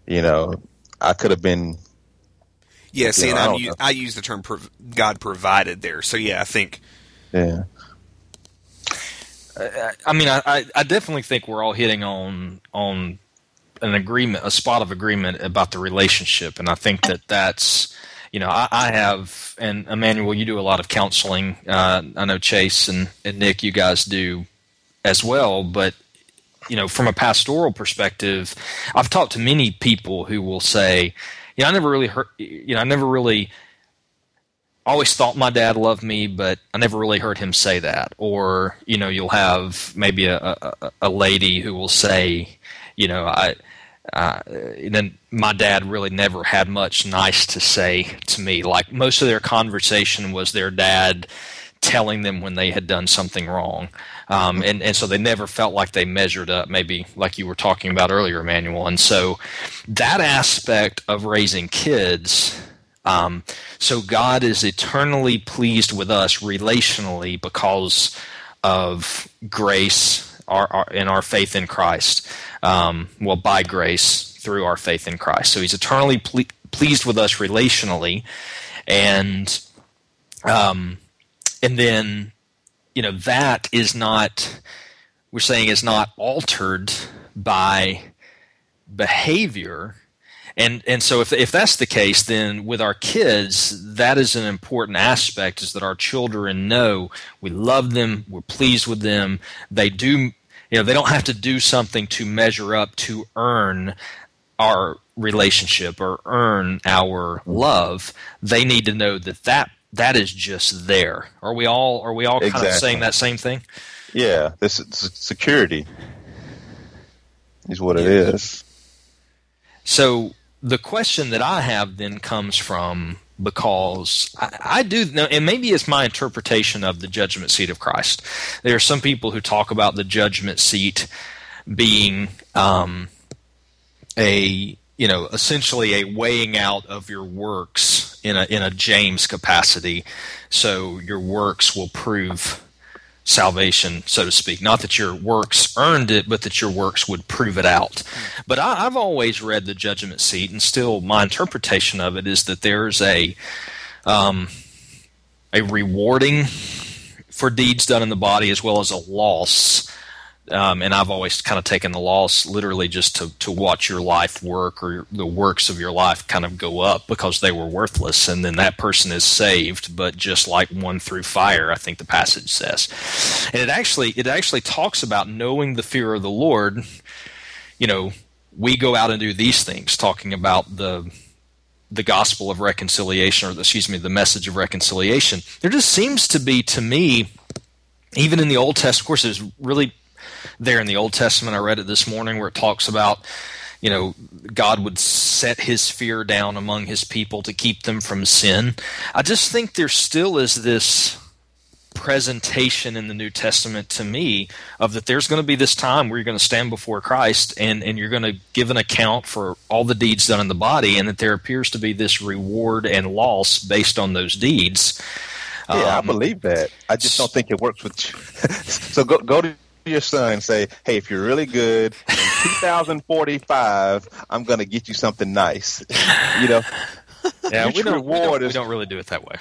You know, I could have been. Yeah, see, Yeah, and I I'm don't u- know. I use the term prov- God provided there. So, yeah, I think Yeah, I mean, I, I, definitely think we're all hitting on on an agreement, a spot of agreement about the relationship, and I think that that's, you know, I, I have, and Emmanuel, you do a lot of counseling. Uh, I know Chase and, and Nick, you guys do as well, but you know, from a pastoral perspective, I've talked to many people who will say, you know, I never really heard, you know, I never really always thought my dad loved me, but I never really heard him say that. Or you know, you'll have maybe a a, a lady who will say, you know, I. Uh, then my dad really never had much nice to say to me. Like most of their conversation was their dad telling them when they had done something wrong, um, and and so they never felt like they measured up. Maybe like you were talking about earlier, Emmanuel. And so that aspect of raising kids um, so God is eternally pleased with us relationally because of grace our, our, and our faith in Christ. Um, well, by grace through our faith in Christ. So He's eternally ple- pleased with us relationally, and um, and then you know that is not we're saying is not altered by behavior and and so if if that's the case then with our kids that is an important aspect is that our children know we love them we're pleased with them. They do you know they don't have to do something to measure up to earn our relationship or earn our love. They need to know that that that is just there. Are we all are we all kind of saying that same thing? Yeah. This is security is what it is. So the question that I have then comes from because I, I do know, and maybe it's my interpretation of the judgment seat of Christ. There are some people who talk about the judgment seat being um, a you know essentially a weighing out of your works in a in a James capacity, so your works will prove salvation, so to speak. Not that your works earned it, but that your works would prove it out. But I, I've always read the judgment seat, and still my interpretation of it is that there's a um, a rewarding for deeds done in the body as well as a loss. Um, and I've always kind of taken the loss literally just to, to watch your life work or the works of your life kind of go up because they were worthless. And then that person is saved, but just like one through fire, I think the passage says. And it actually, it actually talks about knowing the fear of the Lord. You know, we go out and do these things, talking about the, the gospel of reconciliation, or the, excuse me, the message of reconciliation. There just seems to be, to me, even in the Old Testament, of course, there's really there in the Old Testament. I read it this morning where it talks about, you know, God would set his fear down among his people to keep them from sin. I just think there still is this presentation in the New Testament to me of that there's going to be this time where you're going to stand before Christ and, and you're going to give an account for all the deeds done in the body, and that there appears to be this reward and loss based on those deeds. Yeah, I Um, believe that. I just don't think it works with. so go go to your son, say, "Hey, if you're really good, in 2045, I'm going to get you something nice." you know, Yeah, we Future don't, we, don't, reward we is- don't really do it that way.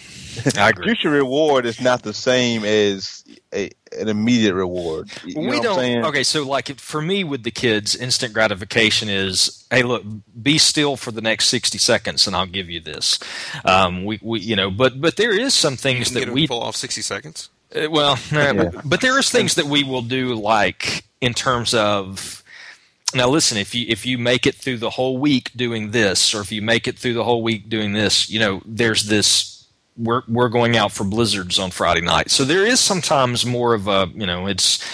I agree. future reward is not the same as a, an immediate reward. You know we what I'm don't. saying? Okay, so like for me with the kids, instant gratification is, hey, look, be still for the next sixty seconds, and I'll give you this. Um, we, we, you know, but but there is some You things can that get we we pull off sixty seconds. Uh, well, but, but there is things that we will do, like in terms of. Now, listen. If you if you make it through the whole week doing this, or if you make it through the whole week doing this, you know, there's this. We're we're going out for blizzards on Friday night, so there is sometimes more of a you know it's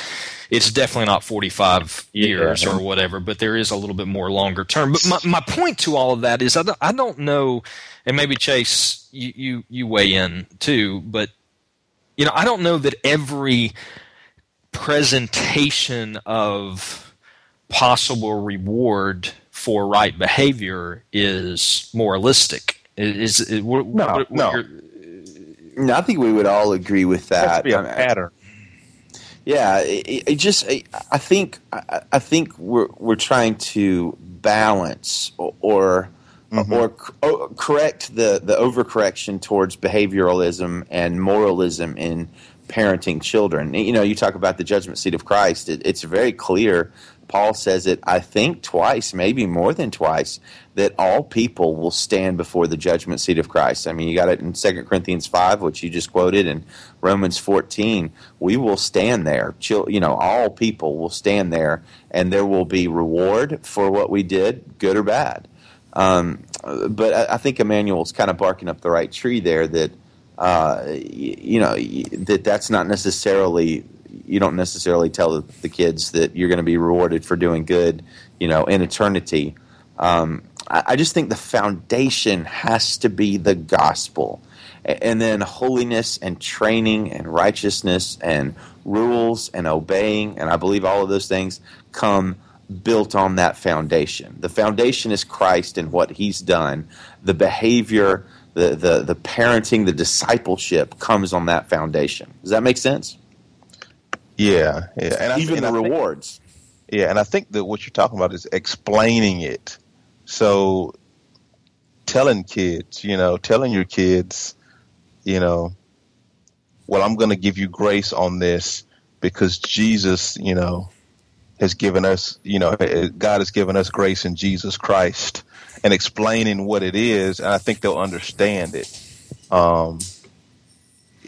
it's definitely not 45 years Yeah. or whatever, but there is a little bit more longer term. But my, my point to all of that is I don't, I don't know, and maybe Chase, you, you, you weigh in too, but you know, I don't know that every presentation of possible reward for right behavior is moralistic. Is, is, what, No, what- what no. No, I think we would all agree with It has that. to be a pattern. Yeah, it, it just I, I think I, I think we're we're trying to balance or or, Mm-hmm. or c- o- oh, correct the the overcorrection towards behavioralism and moralism in parenting children. You know, you talk about the judgment seat of Christ. It, it's very clear. Paul says it, I think, twice, maybe more than twice, that all people will stand before the judgment seat of Christ. I mean, you got it in 2 Corinthians 5, which you just quoted, and Romans 14. We will stand there. You know, all people will stand there, and there will be reward for what we did, good or bad. Um, but I, I think Emmanuel's kind of barking up the right tree there that, uh, y- you know, that that's not necessarily you don't necessarily tell the kids that you're going to be rewarded for doing good, you know, in eternity. Um, I, I just think the foundation has to be the gospel, and then holiness and training and righteousness and rules and obeying, and I believe all of those things come built on that foundation. The foundation is Christ and what He's done. The behavior, the the the parenting, the discipleship comes on that foundation. Does that make sense? Yeah, yeah, and I, Even and the I think- rewards. Yeah, and I think that what you're talking about is explaining it. So, telling kids, you know, telling your kids, you know, well, I'm going to give you grace on this because Jesus, you know, has given us, you know, God has given us grace in Jesus Christ, and explaining what it is, and I think they'll understand it. Um,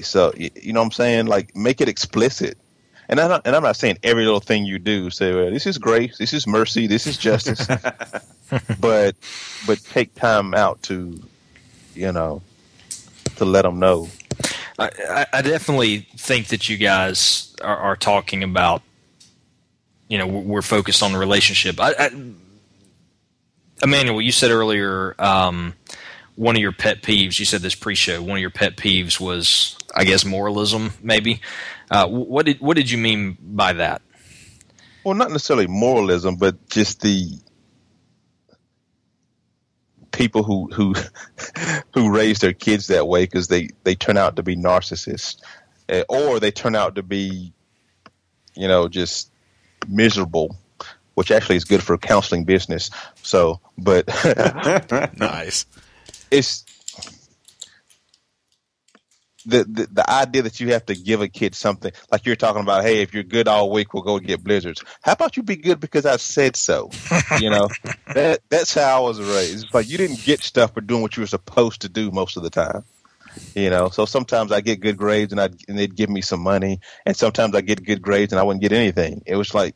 so you know what I'm saying? Like, make it explicit. And I'm not, and I'm not saying every little thing you do say, well, this is grace, this is mercy, this is justice, but but take time out to, you know, to let them know. I, I- I definitely think that you guys are, are talking about, you know, we're focused on the relationship. I, I, Emmanuel, you said earlier um, one of your pet peeves. You said this pre-show. One of your pet peeves was, I guess, moralism. Maybe. Uh, what did what did you mean by that? Well, not necessarily moralism, but just the people who who who raise their kids that way because they they turn out to be narcissists, Eh, or they turn out to be, you know, just miserable, which actually is good for counseling business. So, but Nice. it's the, the the idea that you have to give a kid something like you're talking about. Hey, if you're good all week, we'll go get blizzards. How about you be good because I said so? You know, that that's how I was raised. It's like you didn't get stuff for doing what you were supposed to do most of the time. You know, so sometimes I get good grades and I and they'd give me some money, and sometimes I get good grades and I wouldn't get anything. It was like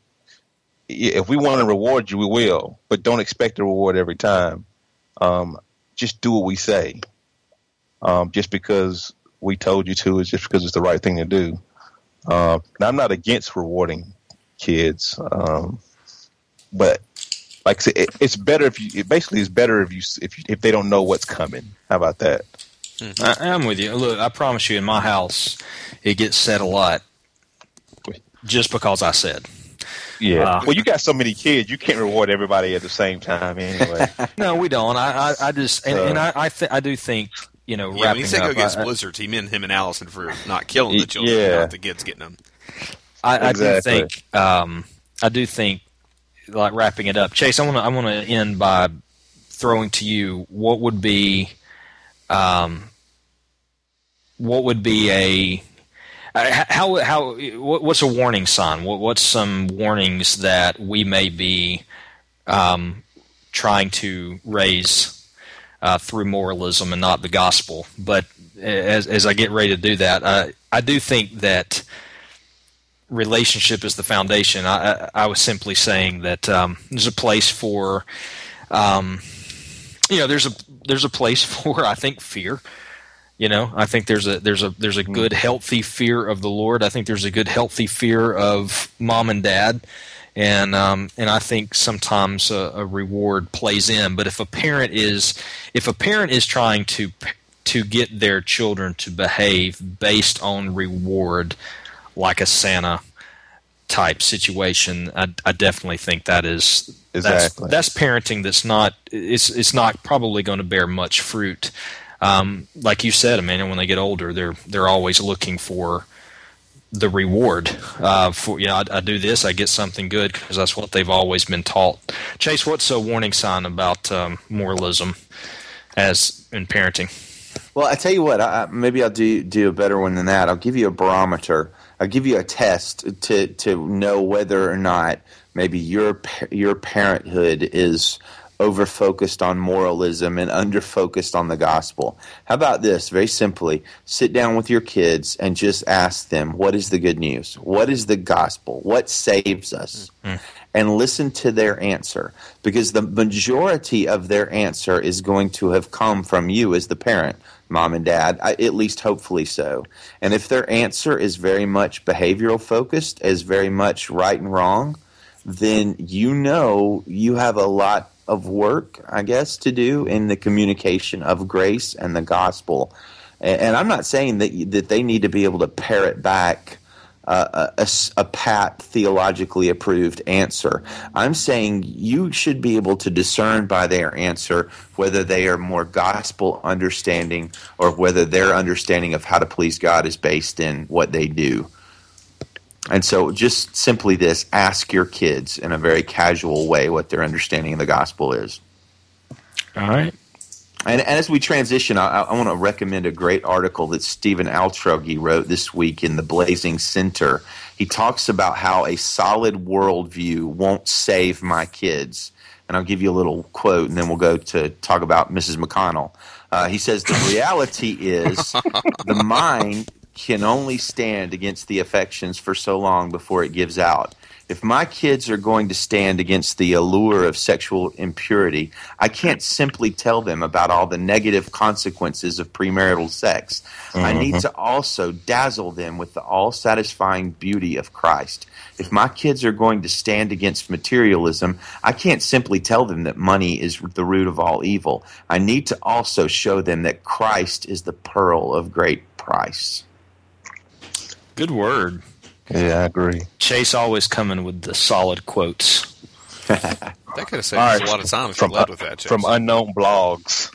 if we want to reward you, we will, but don't expect a reward every time. Um, just do what we say. Um, just because we told you to is just because it's the right thing to do. Um, now I'm not against rewarding kids, um, but like I said, it, it's better if you. It basically is better if you if you, if they don't know what's coming. How about that? I, I'm with you. Look, I promise you, in my house, it gets said a lot, just because I said. Yeah. Uh, well, you got so many kids, you can't reward everybody at the same time anyway. No, we don't. I, I, I just and, Uh, and I, I, th- I do think you know Yeah, when wrapping he said go up. against I, I- Blizzards, he meant him and Allison for not killing the children, Yeah. not the kids getting them. I, I do think um, I do think like wrapping it up. Chase, I want to I want to end by throwing to you what would be um, what would be a uh, how how what, what's a warning sign? What, what's some warnings that we may be um, trying to raise uh, through moralism and not the gospel? But as as I get ready to do that, I I do think that relationship is the foundation. I, I, I was simply saying that um, there's a place for, um, you know, there's a there's a place for I think fear. You know, I think there's a there's a there's a good healthy fear of the Lord. I think there's a good healthy fear of mom and dad, and um, and I think sometimes a, a reward plays in. But if a parent is if a parent is trying to to get their children to behave based on reward, like a Santa type situation, I, I definitely think that is Exactly. that's, that's parenting that's not it's it's not probably going to bear much fruit. Um, like you said, Amanda, when they get older, they're they're always looking for the reward. Uh, for you know, I, I do this, I get something good because that's what they've always been taught. Chase, what's a warning sign about um, moralism as in parenting? Well, I tell you what, I, maybe I'll do do a better one than that. I'll give you a barometer. I'll give you a test to to know whether or not maybe your your parenthood is over focused on moralism and under focused on the gospel. How about this? Very simply, sit down with your kids and just ask them, "What is the good news? What is the gospel? What saves us?" Mm-hmm. and listen to their answer because the majority of their answer is going to have come from you as the parent, mom and dad, I- at least hopefully so. And if their answer is very much behavioral focused, is very much right and wrong, then you know you have a lot of work, I guess, to do in the communication of grace and the gospel. And, and I'm not saying that that they need to be able to parrot back uh, a, a pat theologically approved answer. I'm saying you should be able to discern by their answer whether they are more gospel understanding or whether their understanding of how to please God is based in what they do. And so, just simply this ask your kids in a very casual way what their understanding of the gospel is. All right. And, and as we transition, I, I want to recommend a great article that Stephen Altrogge wrote this week in the Blazing Center. He talks about how a solid worldview won't save my kids. And I'll give you a little quote, and then we'll go to talk about Mrs. McConnell. Uh, he says, The reality is the mind can only stand against the affections for so long before it gives out. If my kids are going to stand against the allure of sexual impurity, I can't simply tell them about all the negative consequences of premarital sex. I need mm-hmm. to also dazzle them with the all satisfying beauty of Christ. If my kids are going to stand against materialism, I can't simply tell them that money is the root of all evil. I need to also show them that Christ is the pearl of great price. Good word. Yeah, I agree. Chase always coming with the solid quotes. That could have saved All us right. a lot of time if From, you led with that. Chase. from unknown blogs.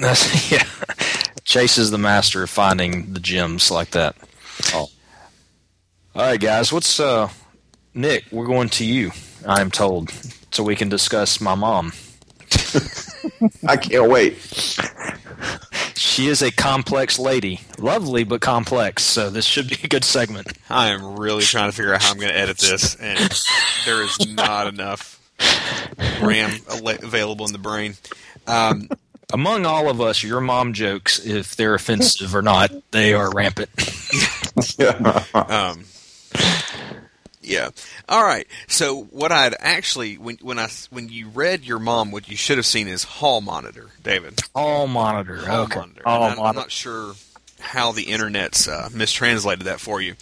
That's, yeah. Chase is the master of finding the gems like that. Oh. All right, guys. What's uh, Nick? We're going to you. I am told, so we can discuss my mom. I can't wait. She is a complex lady, lovely but complex. So this should be a good segment. I am really trying to figure out how I'm going to edit this, and there is not enough RAM available in the brain. Um, Among all of us, your mom jokes, if they're offensive or not, they are rampant. um, yeah. All right. So what I'd actually when when I when you read your mom, what you should have seen is hall monitor, David. All monitor. Hall okay. monitor. All And I'm, I'm not sure how the internet's uh, mistranslated that for you.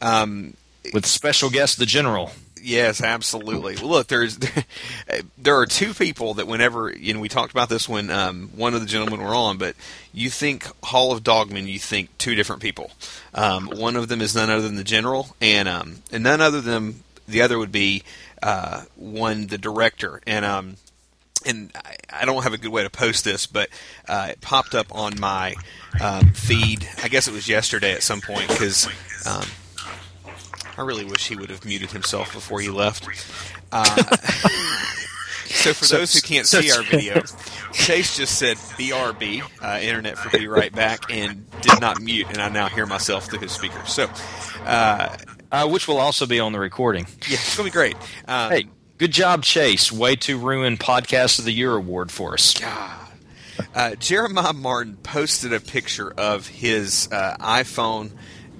Um, With special guest, the general. Yes, absolutely. Look, there's there are two people that whenever you know we talked about this when um, one of the gentlemen were on, but you think Hall of Dogma, you think two different people. Um, one of them is none other than the general, and um, and none other than the other would be uh, one the director, and um, and I, I don't have a good way to post this, but uh, it popped up on my um, feed. I guess it was yesterday at some point because. Um, I really wish he would have muted himself before he left. Uh, so for those who can't see our video, Chase just said "BRB," uh, Internet for "Be Right Back," and did not mute, and I now hear myself through his speaker. So, uh, Uh, which will also be on the recording. yeah, it's gonna be great. Um, Hey, good job, Chase. Way to ruin Podcast of the Year award for us. Uh, Jeremiah Martin posted a picture of his uh, iPhone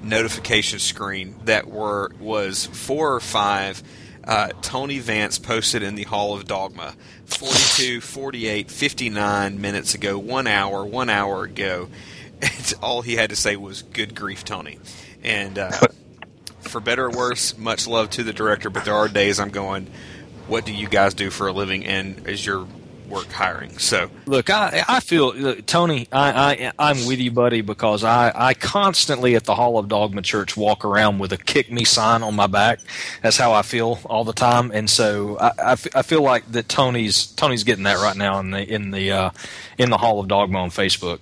notification screen that were was four or five. Uh, Tony Vance posted in the Hall of Dogma 42, 48, 59 minutes ago, one hour, one hour ago. All he had to say was, Good grief, Tony. And uh, for better or worse, much love to the director, but there are days I'm going, What do you guys do for a living? And is your work hiring? So. Look, I I feel look, Tony. I, I I'm with you, buddy, because I I constantly at the Hall of Dogma Church walk around with a "kick me" sign on my back. That's how I feel all the time, and so I, I, f- I feel like that Tony's Tony's getting that right now in the in the uh, in the Hall of Dogma on Facebook.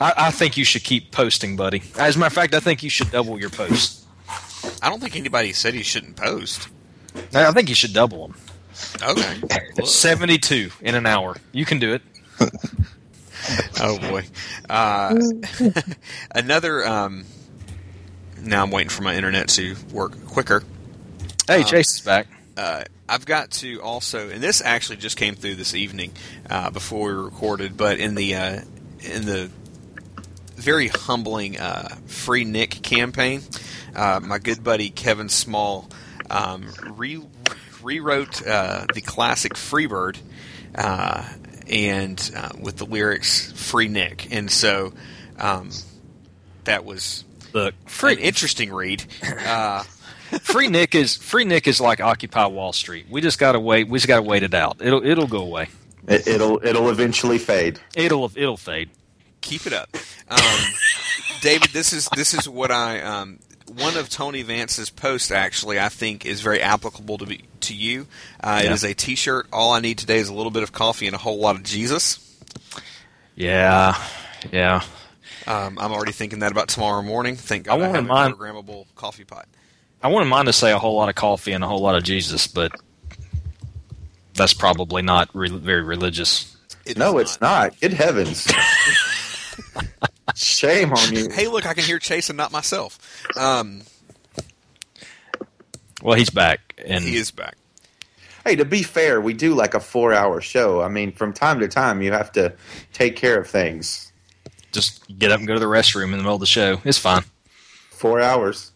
I, I think you should keep posting, buddy. As a matter of fact, I think you should double your posts. I don't think anybody said he shouldn't post. I think you should double them. Okay. Look. Seventy-two in an hour. You can do it. oh boy. Uh, another. Um, now I'm waiting for my internet to work quicker. Hey, Chase is back. Uh, I've got to also, and this actually just came through this evening uh, before we recorded, but in the uh, in the very humbling uh, Free Nick campaign, uh, my good buddy Kevin Small um, re- rewrote uh, the classic Freebird uh, and uh, with the lyrics "Free Nick," and so um, that was Look, an free interesting read. Uh, free Nick is free Nick is like Occupy Wall Street. We just gotta wait. We just gotta wait it out. It'll it'll go away. It, it'll it'll eventually fade. It'll it'll fade. keep it up, um, David. This is this is what I um, one of Tony Vance's posts actually I think is very applicable to be to you. Uh, It Yeah. is a T-shirt. All I need today is a little bit of coffee and a whole lot of Jesus. Yeah, yeah. Um, I'm already thinking that about tomorrow morning. Thank I God I, wanted have a mine- programmable coffee pot. I wouldn't to say a whole lot of coffee and a whole lot of Jesus, but that's probably not re- very religious. It No, is it's not. Good heavens. Shame on you. Hey, look, I can hear Chase and not myself. Um, Well, he's back, and he is back. Hey, to be fair, we do like a four-hour show. I mean, from time to time, you have to take care of things. just get up and go to the restroom in the middle of the show. It's fine. Four hours.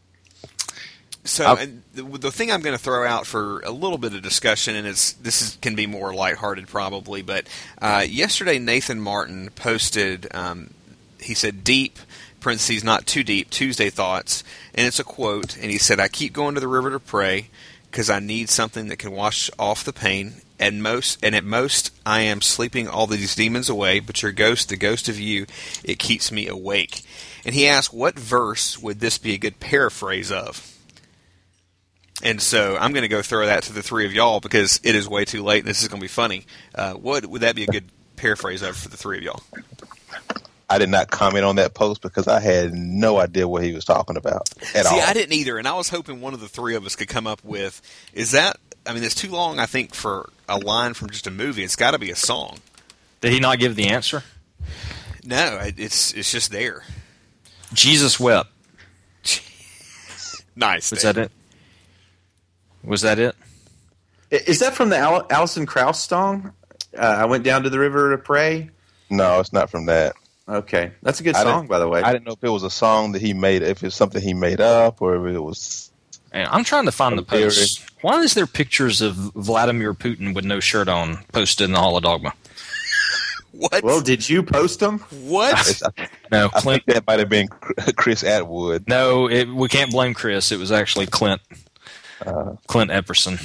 So, and the, the thing I'm going to throw out for a little bit of discussion, and it's this is, can be more lighthearted probably, but uh, yesterday Nathan Martin posted. Um, he said, "Deep." Parentheses, not too deep. Tuesday thoughts, and it's a quote. And he said, "I keep going to the river to pray because I need something that can wash off the pain. And most, and at most, I am sleeping all these demons away. But your ghost, the ghost of you, it keeps me awake." And he asked, "What verse would this be a good paraphrase of?" And so I'm going to go throw that to the three of y'all because it is way too late and this is going to be funny. Uh, what would that be a good paraphrase of for the three of y'all? I did not comment on that post because I had no idea what he was talking about at See, all. I didn't either, and I was hoping one of the three of us could come up with is that. I mean, it's too long, I think, for a line from just a movie. It's got to be a song. Did he not give the answer? No, it's it's just there. Jesus wept. Nice. Was Dave. that it? Was that it? Is that from the Al- Alison Krauss song? Uh, I went down to the river to pray. no, it's not from that. Okay, that's a good I song, by the way. I didn't know if it was a song that he made, if it's something he made up, or if it was. And I'm trying to find the Theory. post. Why is there pictures of Vladimir Putin with no shirt on posted in the Hall of Dogma? What? well, did you post them? what? It's, I, No, I Clint. think that might have been Chris Atwood. No, it, we can't blame Chris. It was actually Clint. Uh, Clint Epperson.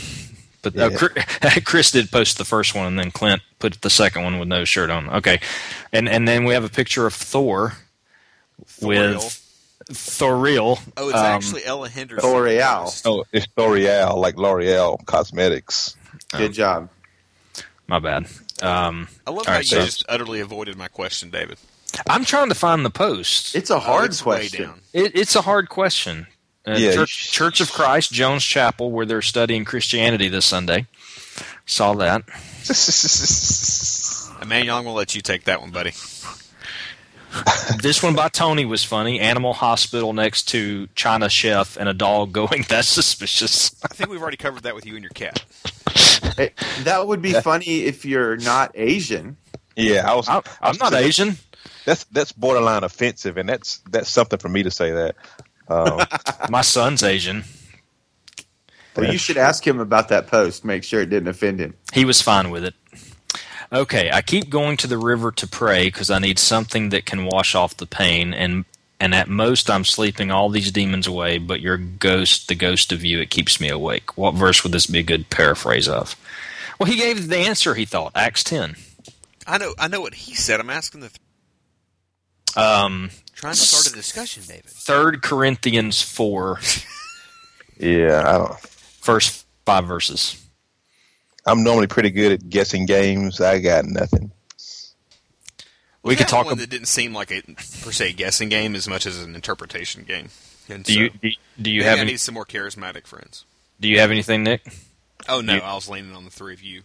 But uh, Yeah. Chri- Chris did post the first one, and then Clint put the second one with no shirt on. Okay, and and then we have a picture of Thor with Thoriel. oh, it's um, actually Ella Henderson. L'Oreal. Oh, it's L'Oreal, like L'Oreal Cosmetics. Good job. My bad. Um, I love how right, you so- just utterly avoided my question, David. I'm trying to find the post. It's a Oh, hard it's way question. down. It, it's a hard question. Uh, Yeah, Church, you- Church of Christ, Jones Chapel, where they're studying Christianity this Sunday. Saw that. Emmanuel, I'm going to let you take that one, buddy. This one by Tony was funny. Animal hospital next to China chef and a dog going. That's suspicious. I think we've already covered that with you and your cat. Hey, that would be funny if you're not Asian. yeah, I was. I'm, I I'm not Asian. That's that's borderline offensive, and that's that's something for me to say that. Um, My son's Asian. Well, you should ask him about that post. Make sure it didn't offend him. He was fine with it. Okay, I keep going to the river to pray because I need something that can wash off the pain, and and at most I'm sleeping all these demons away. But your ghost, the ghost of you, it keeps me awake. What verse would this be a good paraphrase of? Well, he gave the answer. He thought Acts ten. I know, I know what he said. I'm asking the th- Um, trying to start a discussion, David. Third Corinthians four, yeah, I don't. first five verses. I'm normally pretty good at guessing games. I got nothing. We could talk. one ab- that didn't seem like a per se guessing game as much as an interpretation game. And do you so, do you, do you have I any? need some more charismatic friends. Do you have anything, Nick? Oh no, You- I was leaning on the three of you.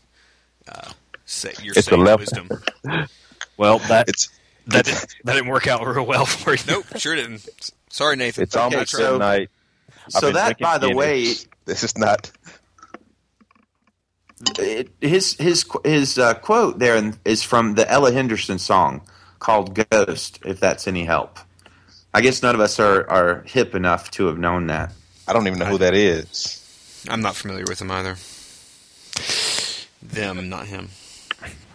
Uh, say, your It's sage 11. wisdom. Well, that It's that didn't, that didn't work out real well for you. Nope, sure didn't. Sorry, Nathan. it's I almost so- midnight. So that, by the Guinness. way, This is not. it, his his his uh, quote there in- is from the Ella Henderson song called "Ghost." If that's any help, I guess none of us are are hip enough to have known that. I don't even know who that is. I'm not familiar with him either. Them, not him.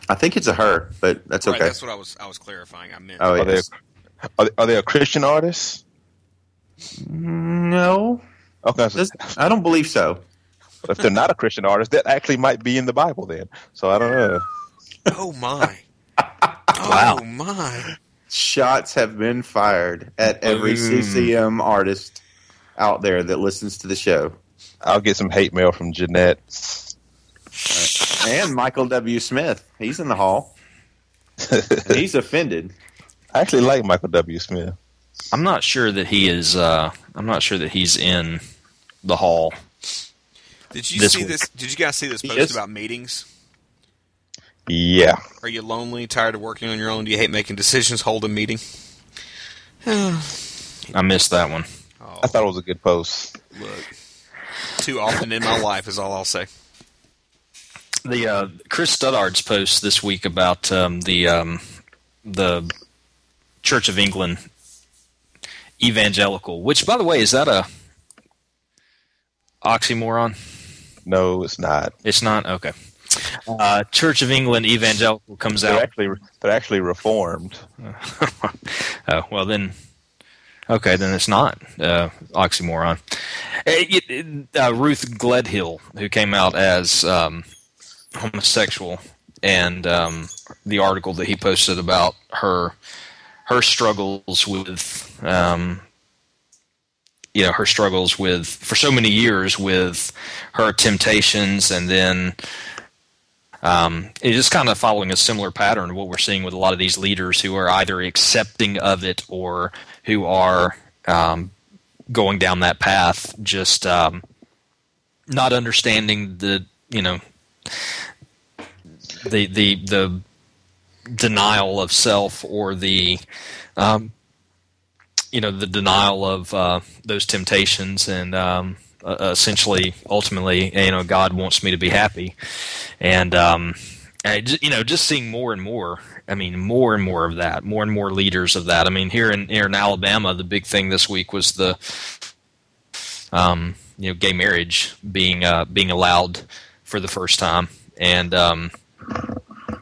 I think it's a her, but that's Right, okay. that's what I was. I was clarifying. I meant. oh, Are they, oh, yes. are, they, are they a Christian artist? no, Okay, so This- I don't believe so. if they're not a Christian artist, that actually might be in the Bible then. So I don't know. oh my. Oh, wow. Oh my. Shots have been fired at every hmm. Boom. CCM artist out there that listens to the show, I'll get some hate mail from Jeanette. And Michael W. Smith. He's in the hall. He's offended. I actually like Michael W. Smith. I'm not sure that he is. Uh, I'm not sure that he's in the hall. Did you This see week. this? Did you guys see this post about meetings? Yeah. Are you lonely, tired of working on your own? Do you hate making decisions? Hold a meeting. I missed that one. Oh, I thought it was a good post. look. Too often in my life is all I'll say. The uh, Chris Studdard's post this week about um, the um, the Church of England evangelical, which, by the way, is that a oxymoron? No, it's not. It's not okay. Uh, Church of England evangelical comes They're out. actually they're actually reformed. Oh well, then okay, then it's not uh, oxymoron. It- it- uh, Ruth Gledhill, who came out as um, homosexual, and um, the article that he posted about her her struggles with. Um, you know her struggles with for so many years with her temptations and then um, it's just kind of following a similar pattern of what we're seeing with a lot of these leaders who are either accepting of it or who are um, going down that path, just um, not understanding the you know the the the denial of self or the um, you know the denial of uh, those temptations and um, uh, essentially ultimately you know God wants me to be happy. And um, I you know just seeing more and more I mean more and more of that more and more leaders of that. I mean here in here in Alabama the big thing this week was the um, you know gay marriage being uh, being allowed for the first time and um,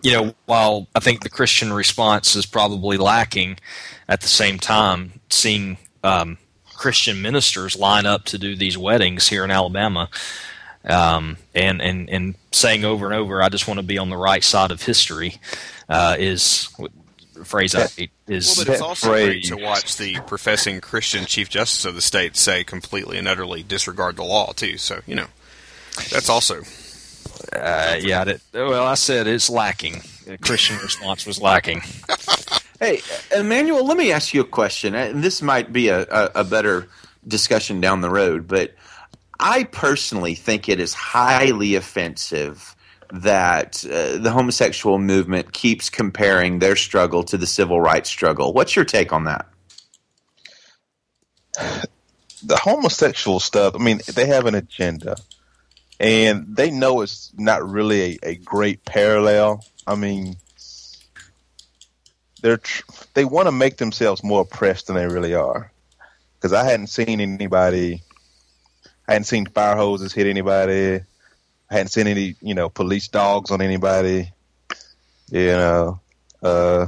you know while I think the Christian response is probably lacking at the same time seeing um, Christian ministers line up to do these weddings here in Alabama um, and, and, and saying over and over, I just want to be on the right side of history uh, is a phrase I. Is Well, but it's also great phrase- to watch the professing Christian Chief Justice of the state say completely and utterly disregard the law too. So you know, that's also uh, yeah, that, well, I said it's lacking. The Christian response was lacking. Hey, Emmanuel, let me ask you a question, and this might be a, a, a better discussion down the road. But I personally think it is highly offensive that uh, the homosexual movement keeps comparing their struggle to the civil rights struggle. What's your take on that? The homosexual stuff, I mean, they have an agenda and they know it's not really a, a great parallel. I mean, they're tr- they want to make themselves more oppressed than they really are. Because I hadn't seen anybody, I hadn't seen fire hoses hit anybody. I hadn't seen any, you know, police dogs on anybody. You know, uh,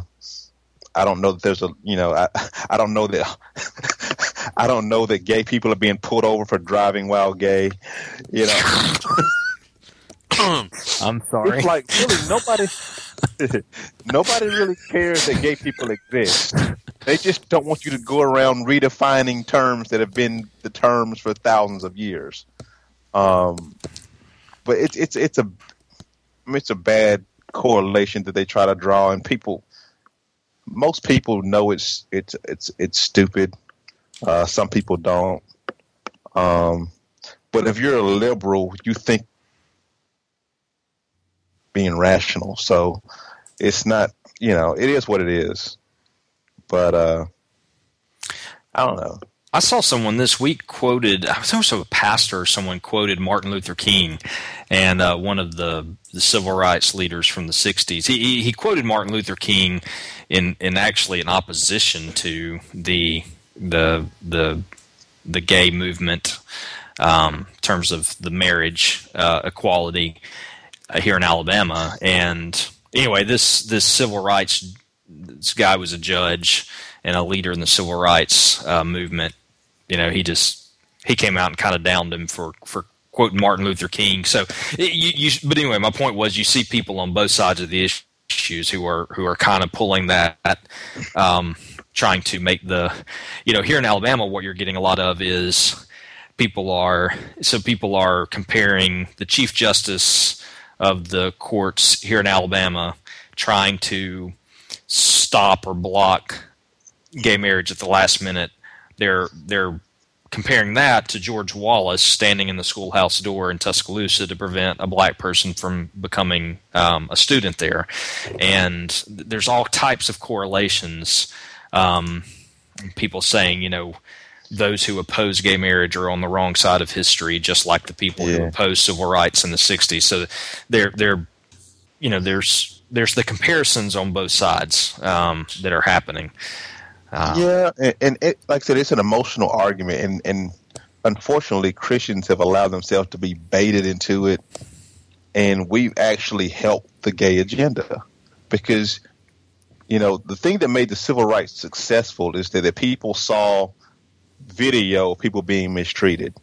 I don't know that there's a, you know, I, I don't know that, I don't know that gay people are being pulled over for driving while gay. You know, I'm sorry. it's like really nobody, nobody really cares that gay people exist. They just don't want you to go around redefining terms that have been the terms for thousands of years. Um, but it's it's it's a I mean, it's a bad correlation that they try to draw, and people, most people know it's it's it's it's stupid. Uh, some people don't. Um, but if you're a liberal, you think being rational. So it's not, you know, it is what it is. But uh, I don't know. I saw someone this week quoted. I was also a pastor. or Someone quoted Martin Luther King, and uh, one of the, the civil rights leaders from the '60s. He, he, he quoted Martin Luther King in in actually in opposition to the the the the gay movement um, in terms of the marriage uh, equality uh, here in Alabama. And anyway, this this civil rights this guy was a judge and a leader in the civil rights uh, movement. You know, he just he came out and kind of downed him for for quoting Martin Luther King. So, it, you, you, but anyway, my point was you see people on both sides of the issues who are who are kind of pulling that. Um, trying to make the you know here in alabama what you're getting a lot of is people are so people are comparing the chief justice of the courts here in alabama trying to stop or block gay marriage at the last minute they're they're comparing that to George Wallace standing in the schoolhouse door in Tuscaloosa to prevent a black person from becoming um, a student there. And there's all types of correlations. Um, people saying, you know, those who oppose gay marriage are on the wrong side of history, just like the people who Yeah. oppose civil rights in the '60s. So they're they're you know there's there's the comparisons on both sides um, that are happening. Uh, Yeah, and, and it, like I said, it's an emotional argument, and, and unfortunately, Christians have allowed themselves to be baited into it, and we've actually helped the gay agenda because, you know, the thing that made the civil rights successful is that the people saw video of people being mistreated,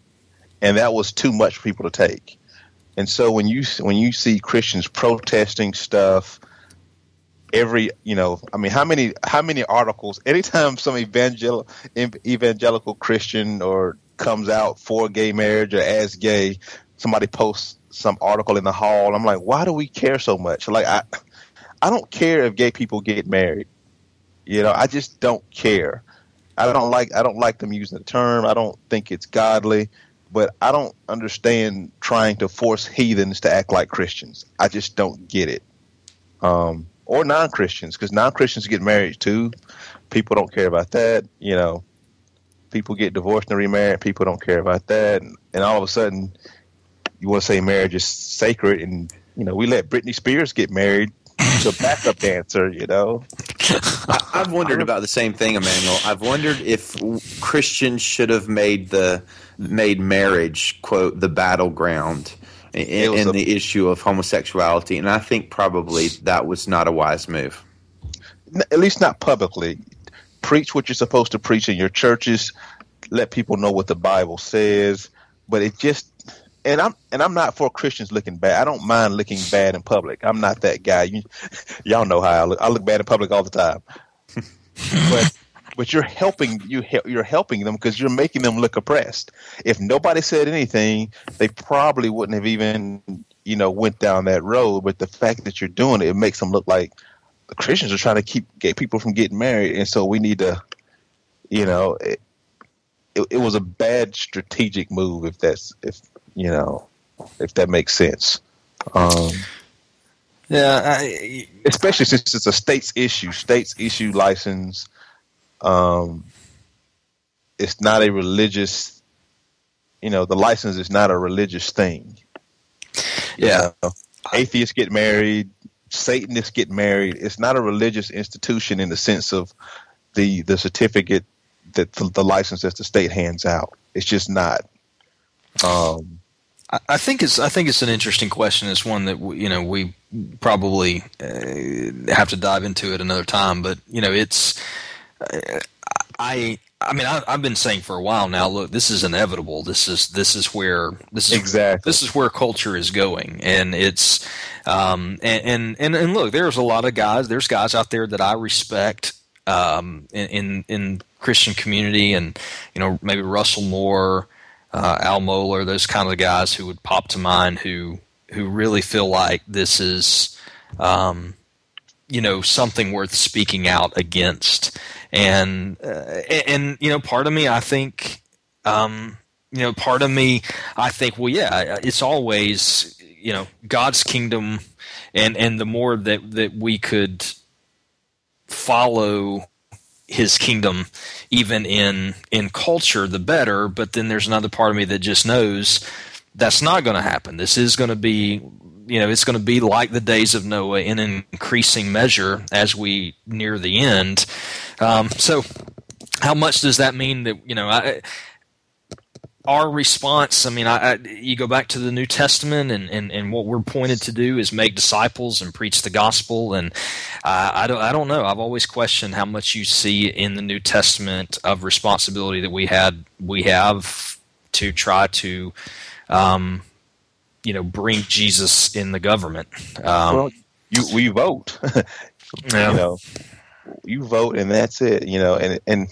and that was too much for people to take. And so when you when you see Christians protesting stuff, every you know i mean how many how many articles anytime some evangel evangelical christian or comes out for gay marriage or as gay somebody posts some article in the hall i'm like why do we care so much like i i don't care if gay people get married you know i just don't care i don't like i don't like them using the term i don't think it's godly but i don't understand trying to force heathens to act like christians i just don't get it um or non-Christians, because non-Christians get married too. People don't care about that. You know, people get divorced and remarried. People don't care about that. And, and all of a sudden, you want to say marriage is sacred, and you know, we let Britney Spears get married a backup dancer. You know, I, I've wondered about the same thing, Emmanuel. I've wondered if Christians should have made the made marriage quote the battleground in, in a- the issue of homosexuality, and I think probably that was not a wise move. At least not publicly. Preach what you're supposed to preach in your churches. Let people know what the Bible says. But it just and I'm and I'm not for Christians looking bad. I don't mind looking bad in public. I'm not that guy. You, y'all know how I look. I look bad in public all the time. but but you're helping you you're helping them because you're making them look oppressed. If nobody said anything, they probably wouldn't have even you know went down that road. But the fact that you're doing it, it makes them look like the Christians are trying to keep gay people from getting married, and so we need to, you know, it, it, it was a bad strategic move. If that's if you know if that makes sense. Um, Yeah, I, especially since it's a state's issue, state's issue license. Um, it's not a religious, you know, the license is not a religious thing. You yeah. know, atheists get married, Satanists get married. It's not a religious institution in the sense of the the certificate that the, the license that the state hands out. It's just not. Um, I- I think it's I think it's an interesting question. It's one that we, you know we probably uh, have to dive into it another time. But you know, it's uh, I I mean I, I've been saying for a while now. Look, this is inevitable. This is this is where this is Exactly. this is where culture is going, and it's um and and and, and look, there's a lot of guys. There's guys out there that I respect um in in, in Christian community, and you know maybe Russell Moore uh, Al Mohler, those kind of guys who would pop to mind who who really feel like this is um, you know something worth speaking out against. And uh, and, you know part of me I think um, you know part of me I think well yeah it's always you know God's kingdom and and the more that that we could follow his kingdom even in in culture the better but then there's another part of me that just knows that's not going to happen. This is going to be you know it's going to be like the days of noah in an increasing measure as we near the end. Um, so how much does that mean that you know I, our response i mean I, I, you go back to the new testament and, and, and what we're pointed to do is make disciples and preach the gospel and uh, I, don't, I don't know i've always questioned how much you see in the new testament of responsibility that we had we have to try to um, you know bring jesus in the government um, well, you we vote. Yeah. You know, you vote and that's it. You know, and and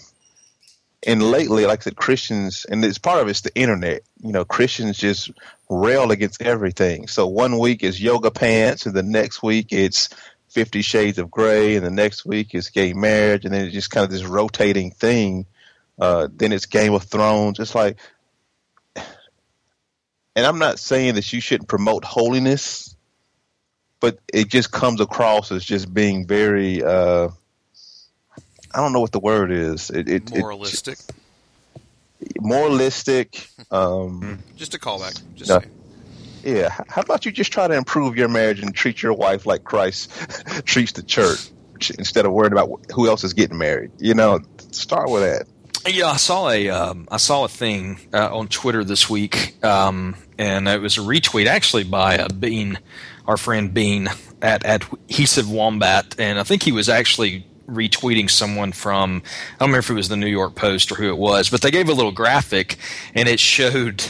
and lately, like I said, Christians, and it's part of it's the internet. You know, Christians just rail against everything. So one week is yoga pants, and the next week it's Fifty Shades of Grey, and the next week is gay marriage, and then it's just kind of this rotating thing. Uh, then it's Game of Thrones. It's like, and I'm not saying that you shouldn't promote holiness, but it just comes across as just being very. Uh, I don't know what the word is. It, it, it- Moralistic. moralistic. Um, Just a callback. Just No. saying. yeah. How about you just try to improve your marriage and treat your wife like Christ treats the church instead of worrying about who else is getting married? You know, start with that. Yeah, I saw a um, I saw a thing uh, on Twitter this week, um, and it was a retweet actually by uh, Bean, our friend Bean at Adhesive Wombat, and I think he was actually retweeting someone from I don't remember if it was the New York Post or who it was, but they gave a little graphic, and it showed,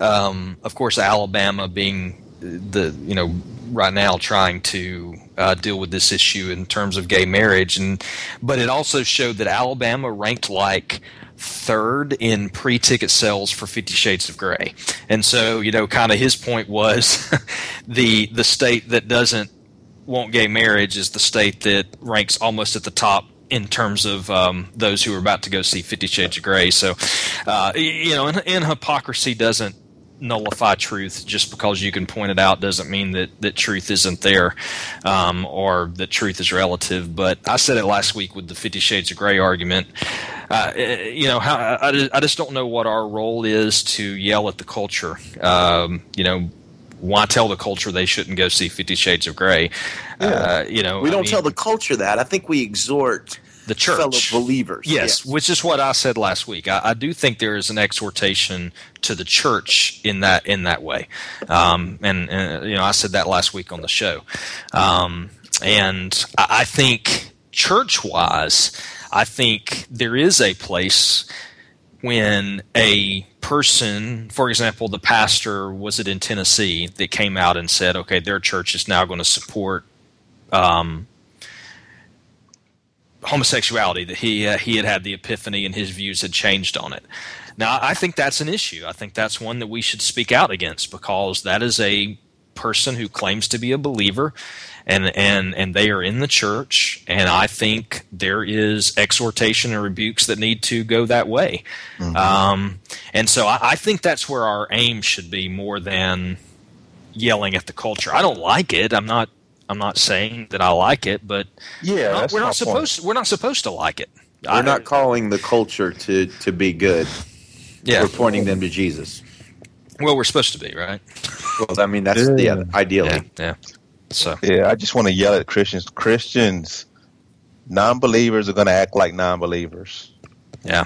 um, of course, Alabama being the you know right now trying to uh, deal with this issue in terms of gay marriage, and but it also showed that Alabama ranked like third in pre-ticket sales for Fifty Shades of Grey, and so you know, kind of his point was the the state that doesn't want gay marriage is the state that ranks almost at the top in terms of um, those who are about to go see Fifty Shades of Grey. So, uh, you know, and, and hypocrisy doesn't nullify truth. Just because you can point it out doesn't mean that, that truth isn't there um, or that truth is relative. But i said it last week with the 50 shades of gray argument. Uh, eh, you know how, I, I just don't know what our role is to yell at the culture. Um, you know why tell the culture they shouldn't go see 50 shades of gray uh, you know We don't mean, tell the culture that. I think we exhort the church fellow believers. Yes, which is what I said last week. I, I do think there is an exhortation to the church in that in that way, um, and, and you know I said that last week on the show, um, and I, I think church wise, I think there is a place when a person, for example, the pastor was it in Tennessee that came out and said, okay, their church is now going to support. Um, homosexuality that he uh, he had had the epiphany and his views had changed on it. Now I think that's an issue. I think that's one that we should speak out against because that is a person who claims to be a believer and and and they are in the church and i think there is exhortation and rebukes that need to go that way. Um, and so I, I think that's where our aim should be more than yelling at the culture. I don't like it. I'm not i'm not saying that i like it but Yeah, we're not, we're not supposed we're not supposed to like it. We're not calling the culture to, to be good. yeah. We're pointing them to Jesus. well we're supposed to be right? Well, I mean, that's Yeah. yeah, ideally. yeah yeah so Yeah, I just want to yell at Christians. Christians, non-believers are going to act like non-believers. Yeah.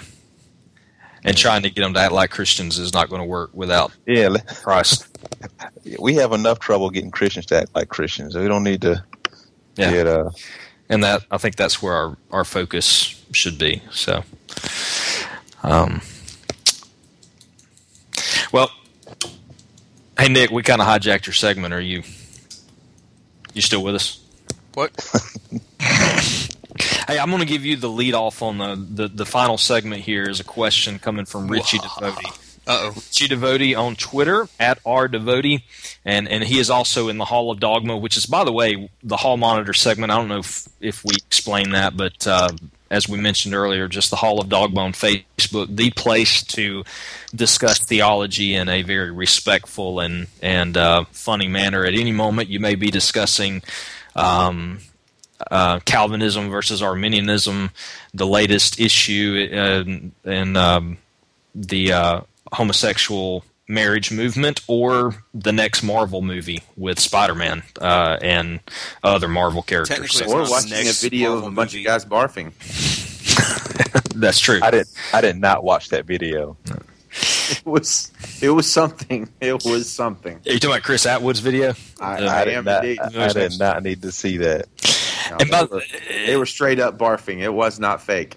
And trying to get them to act like Christians is not going to work without Yeah, Christ. we have enough trouble getting Christians to act like Christians. We don't need to Yeah. get uh, And that I think that's where our, our focus should be. So, um, well, hey Nick, we kind of hijacked your segment. Are you you still with us? What? Hey, I'm going to give you the lead off on the, the, the final segment here is a question coming from Richie Devotie. Uh oh. Richie Devotie on Twitter at R Devotie, and and he is also in the Hall of Dogma, which is by the way the Hall Monitor segment. I don't know if if we explained that, but uh, as we mentioned earlier, just the Hall of Dogma on Facebook, the place to discuss theology in a very respectful and and uh, funny manner. At any moment, you may be discussing. Um, uh, Calvinism versus Arminianism, the latest issue, and, and um, the uh, homosexual marriage movement, or the next Marvel movie with Spider-Man uh, and other Marvel characters. Technically, So it's Or watching a next video of Marvel a bunch movie. of guys barfing. that's true. I did I did not watch that video. It was it was something. It was something. Are you talking about Chris Atwood's video? I, Uh, I I did am not. I, I did not need to see that. No, And they, by- were, they were straight up barfing. It was not fake.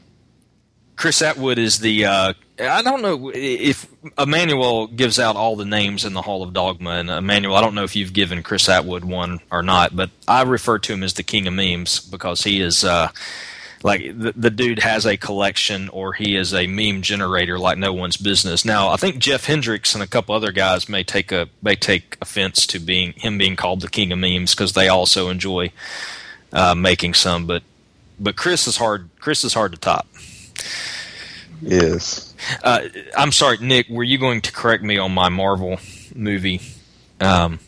Chris Atwood is the. Uh, I don't know if Emmanuel gives out all the names in the Hall of Dogma, and Emmanuel, I don't know if you've given Chris Atwood one or not, but I refer to him as the king of memes because he is. Uh, like the, the dude has a collection or he is a meme generator like no one's business now i think jeff hendricks and a couple other guys may take a may take offense to being him being called the king of memes because they also enjoy uh, making some but but chris is hard chris is hard to top Yes. uh, I'm sorry, Nick. Were you going to correct me on my Marvel movie um,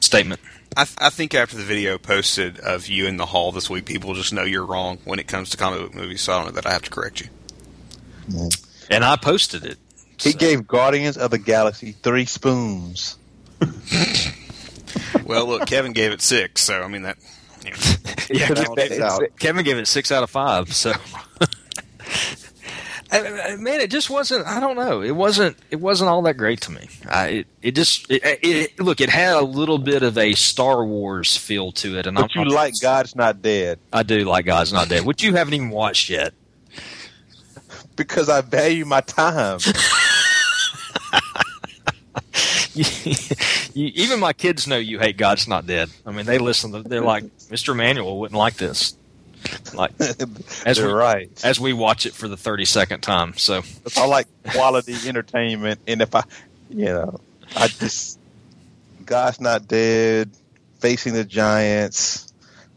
statement? I, th- I think after the video posted of you in the hall this week, people just know you're wrong when it comes to comic book movies. So I don't know that I have to correct you. And I posted it. He So- gave Guardians of the Galaxy three spoons. Well, look, Kevin gave it six, so I mean that. You know. yeah, Kevin, is out. Kevin gave it six out of five. So, I- I- man, it just wasn't. I don't know. It wasn't. It wasn't all that great to me. I, it, it just. It, it, look, it had a little bit of a Star Wars feel to it, and But I'm you like God's Not Dead I do like God's Not Dead, which you haven't even watched yet. because I value my time. you, even my kids know you hate God's Not Dead. I mean, they listen. To, they're like, Mr. Manuel wouldn't like this. Like as we right. as we watch it for the thirty second time. So I like quality entertainment, and if I, you know, I just God's Not Dead, Facing the Giants.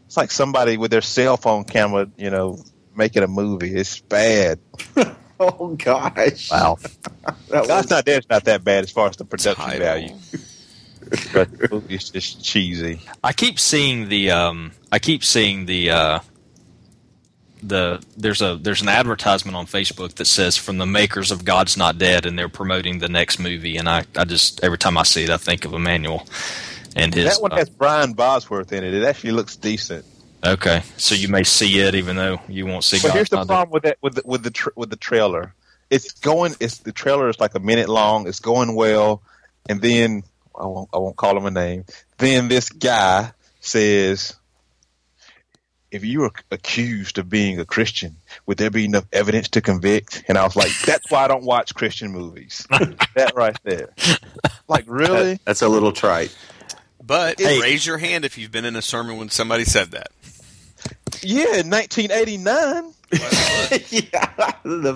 It's like somebody with their cell phone camera, you know, making a movie. It's bad. Oh gosh! wow, That God's was, Not Dead is not that bad as far as the production Title. value, but the movie's just cheesy. I keep seeing the um, I keep seeing the uh, the there's a there's an advertisement on Facebook that says from the makers of God's Not Dead, and they're promoting the next movie. And I I just every time I see it, I think of Emmanuel and his. that one uh, has Brian Bosworth in it. It actually looks decent. okay, so you may see it even though you won't see. But God's here's the Not Dead. problem with that with the, with the tr with the trailer. It's going. It's the trailer is like a minute long. It's going well, and then I won't I won't call him a name. Then this guy says, "If you were accused of being a Christian, would there be enough evidence to convict?" And I was like, "That's why I don't watch Christian movies." that right there. Like really? that- that's a little trite. But Hey. raise your hand if you've been in a sermon when somebody said that. Yeah, in 1989. yeah, the,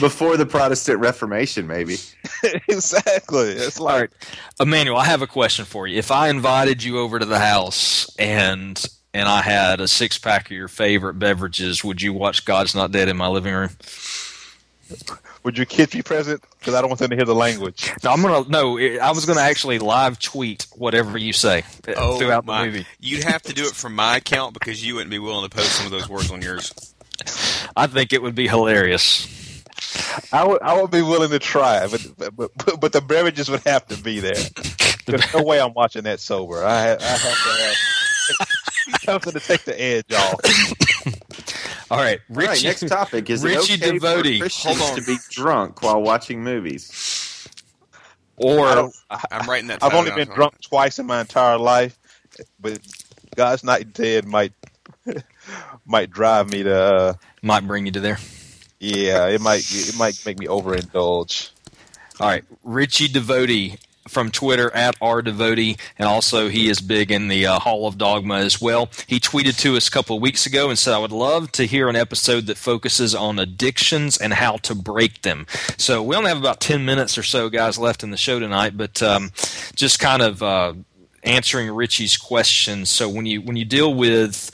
before the Protestant Reformation, maybe. exactly. It's like right, Emmanuel, I have a question for you. If I invited you over to the house and and I had a six pack of your favorite beverages, would you watch God's Not Dead in my living room? would your kids be present? Because I don't want them to hear the language. No, I'm gonna no. I was gonna actually live tweet whatever you say uh, Oh, throughout my. the movie. You'd have to do it from my account because you wouldn't be willing to post some of those words on yours. I think it would be hilarious. I would I would be willing to try, but but but, but the beverages would have to be there. There's no way I'm watching that sober. I, I have to have something to take the edge off. All right, All right, next topic is Richie it okay Devote. for Hold on. to be drunk while watching movies? Or I, I'm writing that. I've only down. been drunk twice in my entire life, but God's Not Dead might might drive me to. Uh, might bring you to there. yeah, it might it might make me overindulge. All right, Richie Devotie from Twitter at r Devotie, and also he is big in the uh, Hall of Dogma as well. He tweeted to us a couple of weeks ago and said, "I would love to hear an episode that focuses on addictions and how to break them." So we only have about ten minutes or so, guys, left in the show tonight, but um, just kind of uh, answering Richie's questions. So when you when you deal with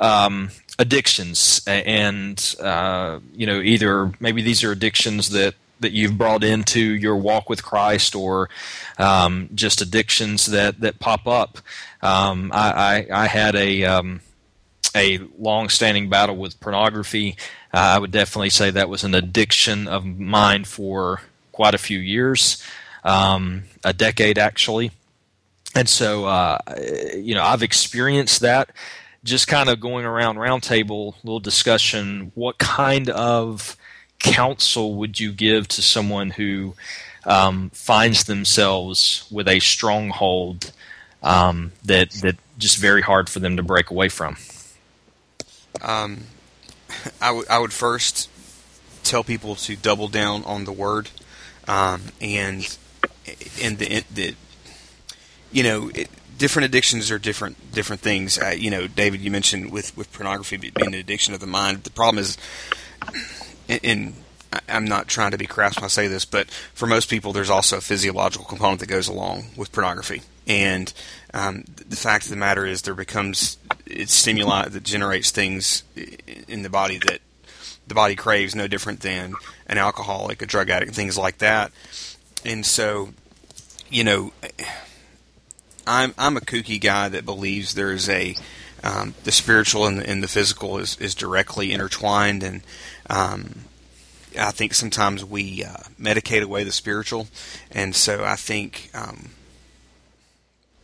um, addictions and uh, you know either maybe these are addictions that that you've brought into your walk with Christ or um, just addictions that that pop up. Um, I, I I had a um, a long-standing battle with pornography. Uh, I would definitely say that was an addiction of mine for quite a few years, um, a decade actually. And so, uh, you know, I've experienced that. Just kind of going around roundtable, little discussion. What kind of counsel would you give to someone who um, finds themselves with a stronghold um, that that just very hard for them to break away from? Um, I would I would first tell people to double down on the word, um, and and the, the you know it, different addictions are different different things. Uh, you know, David, you mentioned with with pornography being an addiction of the mind. The problem is, and, and I'm not trying to be crass when I say this, but for most people, there's also a physiological component that goes along with pornography. And um, the fact of the matter is, there becomes it's stimuli that generates things in the body that the body craves, no different than an alcoholic, a drug addict, things like that. And so, you know, I'm I'm a kooky guy that believes there's a um, the spiritual and the, and the physical is, is directly intertwined, and um, I think sometimes we uh, medicate away the spiritual, and so I think um,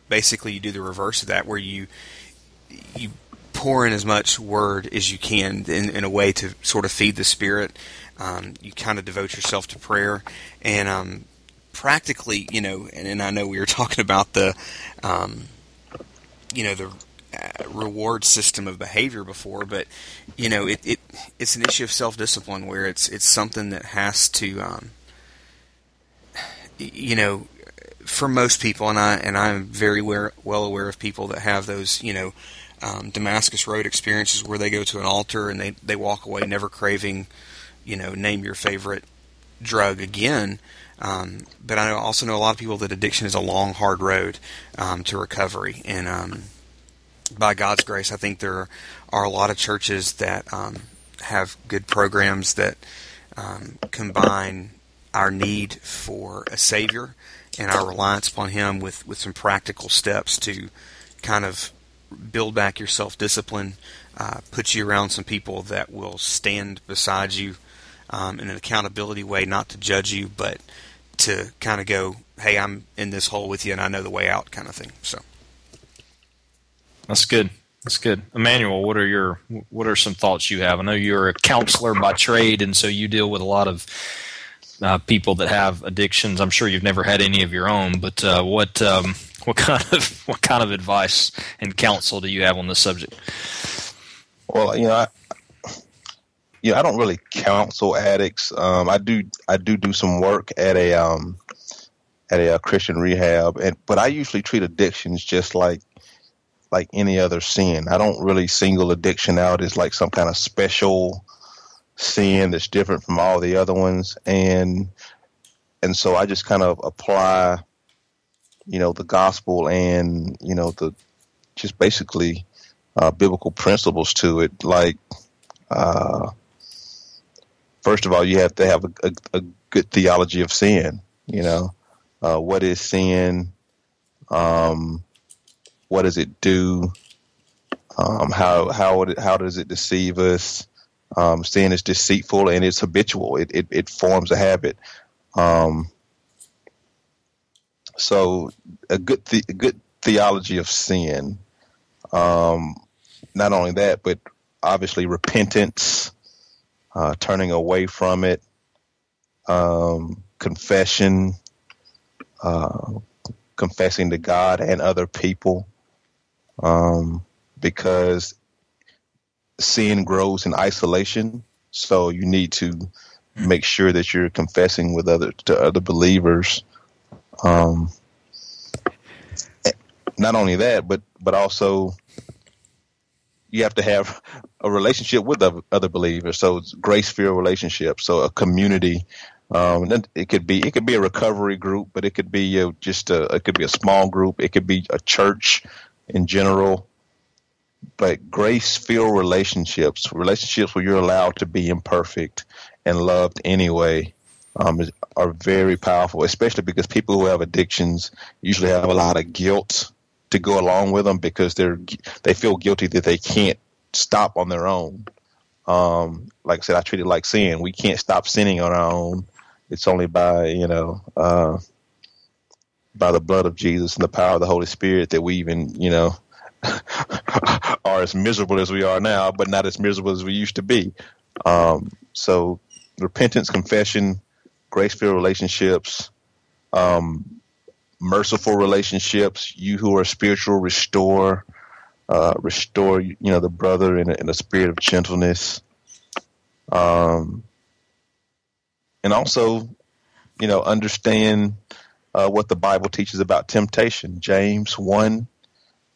basically you do the reverse of that, where you you pour in as much word as you can in, in a way to sort of feed the spirit. Um, you kind of devote yourself to prayer, and um, practically, you know, and, and I know we were talking about the, um, you know, the uh, reward system of behavior before, but you know, it, it it's an issue of self discipline where it's it's something that has to, um, you know, for most people, and I and I'm very aware, well aware of people that have those, you know, um, Damascus Road experiences where they go to an altar and they they walk away never craving, you know, name your favorite drug again. Um, but I also know a lot of people that addiction is a long, hard road um, to recovery, and um, by God's grace, I think there are a lot of churches that um, have good programs that um, combine our need for a Savior and our reliance upon Him with, with some practical steps to kind of build back your self discipline, uh, put you around some people that will stand beside you um, in an accountability way, not to judge you, but to kind of go, hey, I'm in this hole with you and I know the way out, kind of thing. So. That's good. That's good. Emmanuel, what are your what are some thoughts you have? I know you're a counselor by trade, and so you deal with a lot of uh, people that have addictions. I'm sure you've never had any of your own, but uh, what um, what kind of what kind of advice and counsel do you have on this subject? Well, you know, I, I don't really counsel addicts. Um, I do, I do do some work at a um, at a, uh Christian rehab, and but I usually treat addictions just like like any other sin. I don't really single addiction out as like some kind of special sin that's different from all the other ones, and and so I just kind of apply, you know, the gospel and you know the just basically uh, biblical principles to it. Like, uh, first of all, you have to have a, a, a good theology of sin. You know, uh, what is sin? Um, what does it do? Um, how how how does it deceive us? Um, sin is deceitful and it's habitual. It it, it forms a habit. Um, so a good the, a good theology of sin. Um, not only that, but obviously repentance, uh, turning away from it, um, confession, uh, confessing to God and other people, um, because sin grows in isolation. So you need to make sure that you're confessing with other to other believers. Um, not only that, but but also you have to have a relationship with other believers. So it's grace filled relationship. So a community. Um, it could be it could be a recovery group, but it could be a, just a it could be a small group. It could be a church in general. But grace filled relationships, relationships where you're allowed to be imperfect and loved anyway, um, are very powerful. Especially because people who have addictions usually have a lot of guilt to go along with them because they're they feel guilty that they can't stop on their own. Um, like I said, I treat it like sin. We can't stop sinning on our own. It's only by you know uh, by the blood of Jesus and the power of the Holy Spirit that we even you know are as miserable as we are now, but not as miserable as we used to be. Um, so repentance, confession, grace filled relationships, um, merciful relationships. You who are spiritual, restore, uh, restore. You know the brother in a, in a spirit of gentleness, um, and also, you know, understand uh, what the Bible teaches about temptation. James one.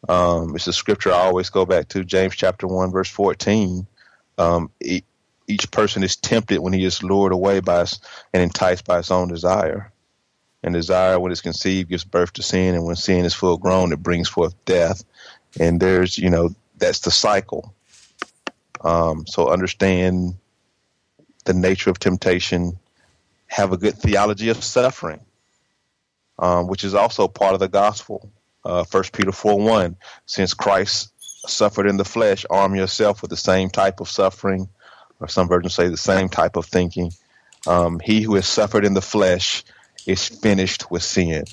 Um, it's a scripture I always go back to. James chapter one verse fourteen. Um, each person is tempted when he is lured away by and enticed by his own desire. And desire, when it's conceived, gives birth to sin, and when sin is full grown, it brings forth death. And there's, you know, that's the cycle. Um, so understand the nature of temptation. Have a good theology of suffering, um, which is also part of the gospel. Uh, First Peter four one. Since Christ suffered in the flesh, arm yourself with the same type of suffering, or some versions say the same type of thinking. Um, he who has suffered in the flesh is finished with sin.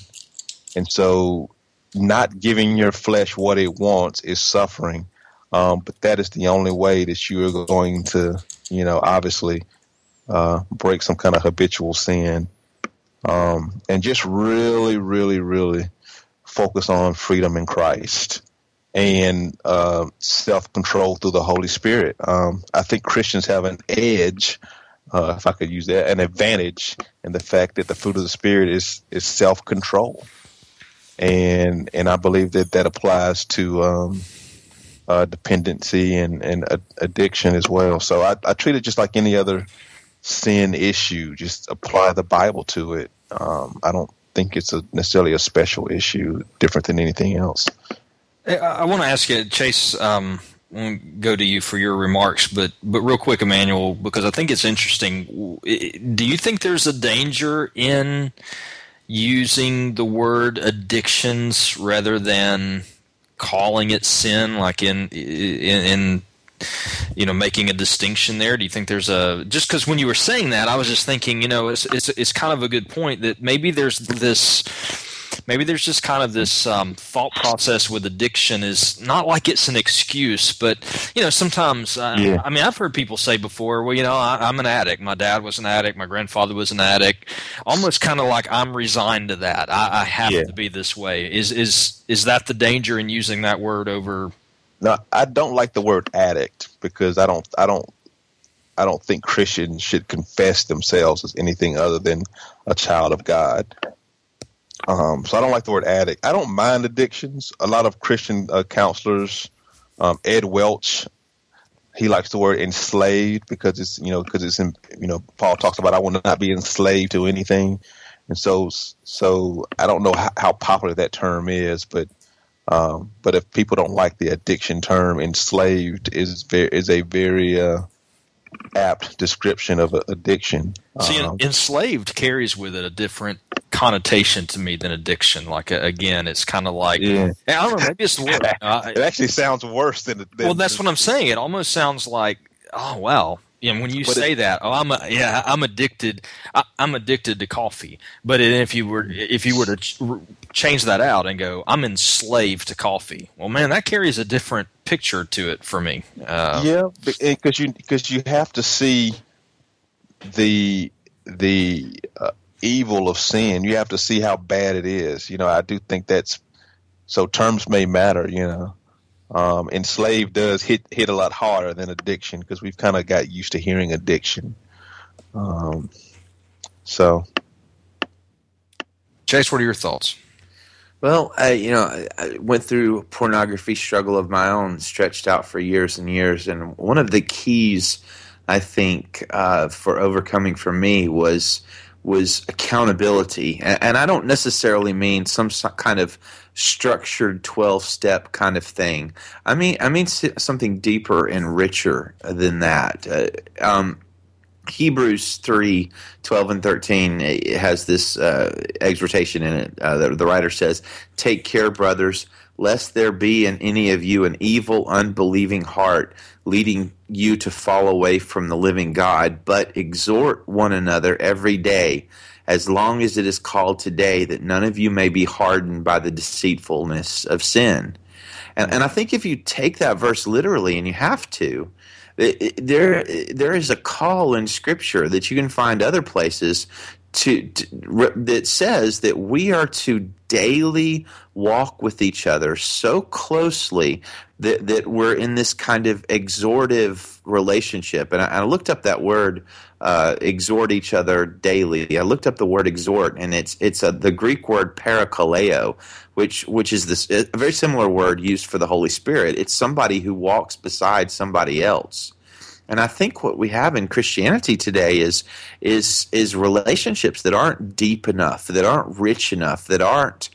And so not giving your flesh what it wants is suffering. Um, but that is the only way that you are going to, you know, obviously uh, break some kind of habitual sin. Um, and just really, really, really focus on freedom in Christ and uh, self control through the Holy Spirit. Um, I think Christians have an edge uh, if I could use that, an advantage in the fact that the fruit of the spirit is is self control, and and I believe that that applies to um, uh, dependency and and addiction as well. So I, I treat it just like any other sin issue. Just apply the Bible to it. Um, I don't think it's a, necessarily a special issue, different than anything else. I, I want to ask you, Chase. Um, go to you for your remarks, but but real quick, Emmanuel, because I think it's interesting. Do you think there's a danger in using the word addictions rather than calling it sin, like in in, in you know making a distinction there? Do you think there's a just because when you were saying that, I was just thinking, you know, it's it's it's kind of a good point that maybe there's this maybe there's just kind of this um, thought process with addiction is not like it's an excuse, but you know sometimes uh, yeah. I mean I've heard people say before, well you know I, am an addict, my dad was an addict, my grandfather was an addict, almost kind of like I'm resigned to that. I, I have yeah. to be this way. Is is is that the danger in using that word over? No, I don't like the word addict because I don't I don't I don't think Christians should confess themselves as anything other than a child of God. Um, so I don't like the word addict. I don't mind addictions. A lot of Christian uh, counselors, um, Ed Welch he likes the word enslaved because it's you know because it's in, you know Paul talks about I will not be enslaved to anything, and so so I don't know how, how popular that term is, but um, but if people don't like the addiction term, enslaved is very is a very uh, apt description of addiction. See, Um, enslaved carries with it a different connotation to me than addiction. Like uh, again, it's kind of like Yeah. I don't know. Maybe it's the word. It actually sounds worse than. than well, that's what I'm saying. It almost sounds like, oh wow. Know, when you say it- that, oh, I'm a, yeah, I'm addicted. I, I'm addicted to coffee. But if you were if you were to ch- change that out and go, I'm enslaved to coffee. Well, man, that carries a different picture to it for me. Uh, yeah, because you because you have to see the the uh, evil of sin. You have to see how bad it is. You know, I do think that's so. Terms may matter. You know, um, enslaved does hit hit a lot harder than addiction because we've kind of got used to hearing addiction. Um, so Chase, what are your thoughts? Well, I, you know, I, I went through a pornography struggle of my own, stretched out for years and years, and one of the keys, I think, uh, for overcoming for me was was accountability, and, and I don't necessarily mean some kind of structured twelve step kind of thing. I mean, I mean something deeper and richer than that. Uh, um, Hebrews 3 12 and 13 it has this uh, exhortation in it. Uh, the writer says, Take care, brothers, lest there be in any of you an evil, unbelieving heart, leading you to fall away from the living God, but exhort one another every day, as long as it is called today, that none of you may be hardened by the deceitfulness of sin. And, and I think if you take that verse literally, and you have to, it- it- there there is a call in Scripture that you can find other places to, to that says that we are to daily walk with each other so closely that that we're in this kind of exhortive relationship. And I, I looked up that word. Uh, exhort each other daily. I looked up the word exhort, and it's it's a, the Greek word parakaleo, which which is this a very similar word used for the Holy Spirit. It's somebody who walks beside somebody else. And I think what we have in Christianity today is is is relationships that aren't deep enough, that aren't rich enough, that aren't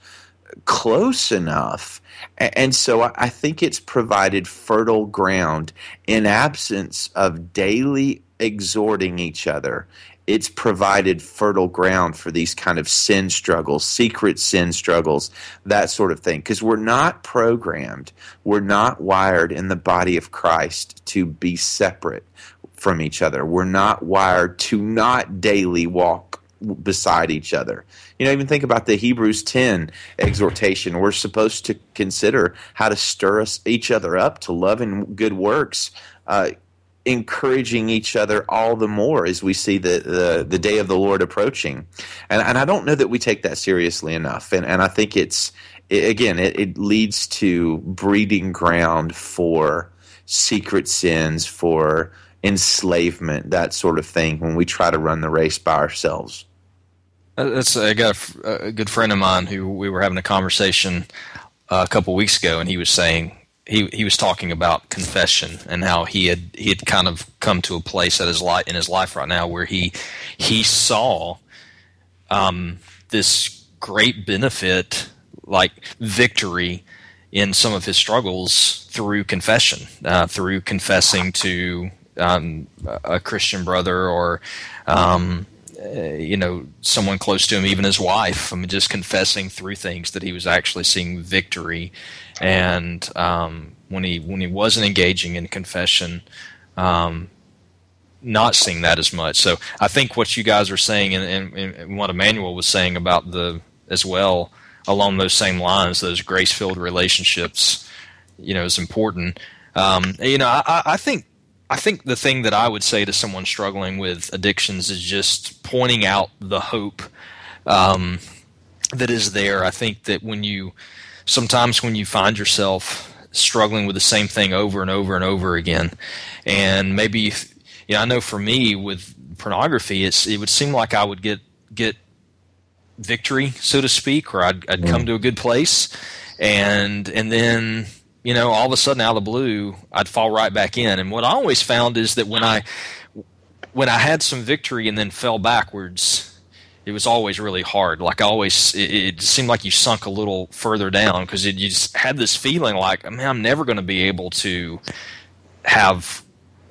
close enough. And so I I think it's provided fertile ground in absence of daily exhorting each other. It's provided fertile ground for these kind of sin struggles, secret sin struggles, that sort of thing. Because we're not programmed, we're not wired in the body of Christ to be separate from each other. We're not wired to not daily walk beside each other. You know, even think about the Hebrews 10 exhortation. We're supposed to consider how to stir us each other up to love and good works, uh, encouraging each other all the more as we see the, the, the day of the Lord approaching. And, and I don't know that we take that seriously enough. And, and I think it's, it, again, it, it leads to breeding ground for secret sins, for enslavement, that sort of thing, when we try to run the race by ourselves. Uh, That's I got a good friend of mine who we were having a conversation uh, a couple weeks ago, and he was saying he he was talking about confession and how he had he had kind of come to a place at his in his life right now where he he saw um, this great benefit like victory in some of his struggles through confession, uh, through confessing to um, a Christian brother or um, uh, you know someone close to him, even his wife. I mean, just confessing through things that he was actually seeing victory, and um, when he when he wasn't engaging in confession. Um, not seeing that as much. So I think what you guys are saying, and, and, and what Emmanuel was saying about the as well along those same lines, those grace filled relationships, you know, is important. Um, you know, I, I think I think the thing that I would say to someone struggling with addictions is just pointing out the hope um, that is there. I think that when you sometimes when you find yourself struggling with the same thing over and over and over again, and maybe if, you know, I know for me with pornography, it's it would seem like I would get get victory, so to speak, or I'd, I'd come to a good place, and and then you know, all of a sudden out of the blue, I'd fall right back in. And what I always found is that when I when I had some victory and then fell backwards, it was always really hard. Like I always, it, it seemed like you sunk a little further down because you just had this feeling like, man, I'm never going to be able to have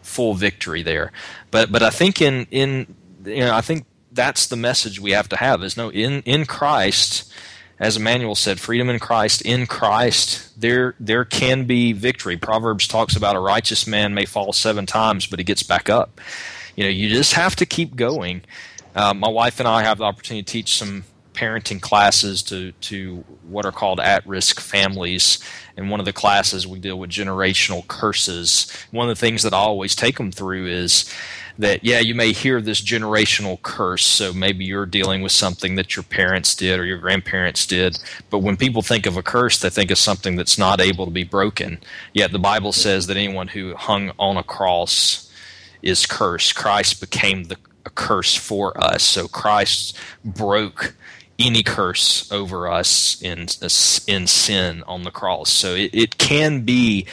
full victory there. But but I think in in you know I think that's the message we have to have is no in in Christ as Emmanuel said, freedom in Christ, in Christ, there there can be victory. Proverbs talks about a righteous man may fall seven times, but he gets back up. You know, you just have to keep going. Uh, my wife and I have the opportunity to teach some parenting classes to to what are called at risk families. In one of the classes, we deal with generational curses. One of the things that I always take them through is that yeah you may hear this generational curse so maybe you're dealing with something that your parents did or your grandparents did. But when people think of a curse they think of something that's not able to be broken. Yet the bible says that anyone who hung on a cross is cursed. Christ became the a curse for us. So christ broke any curse over us in in sin on the cross. So it, it can be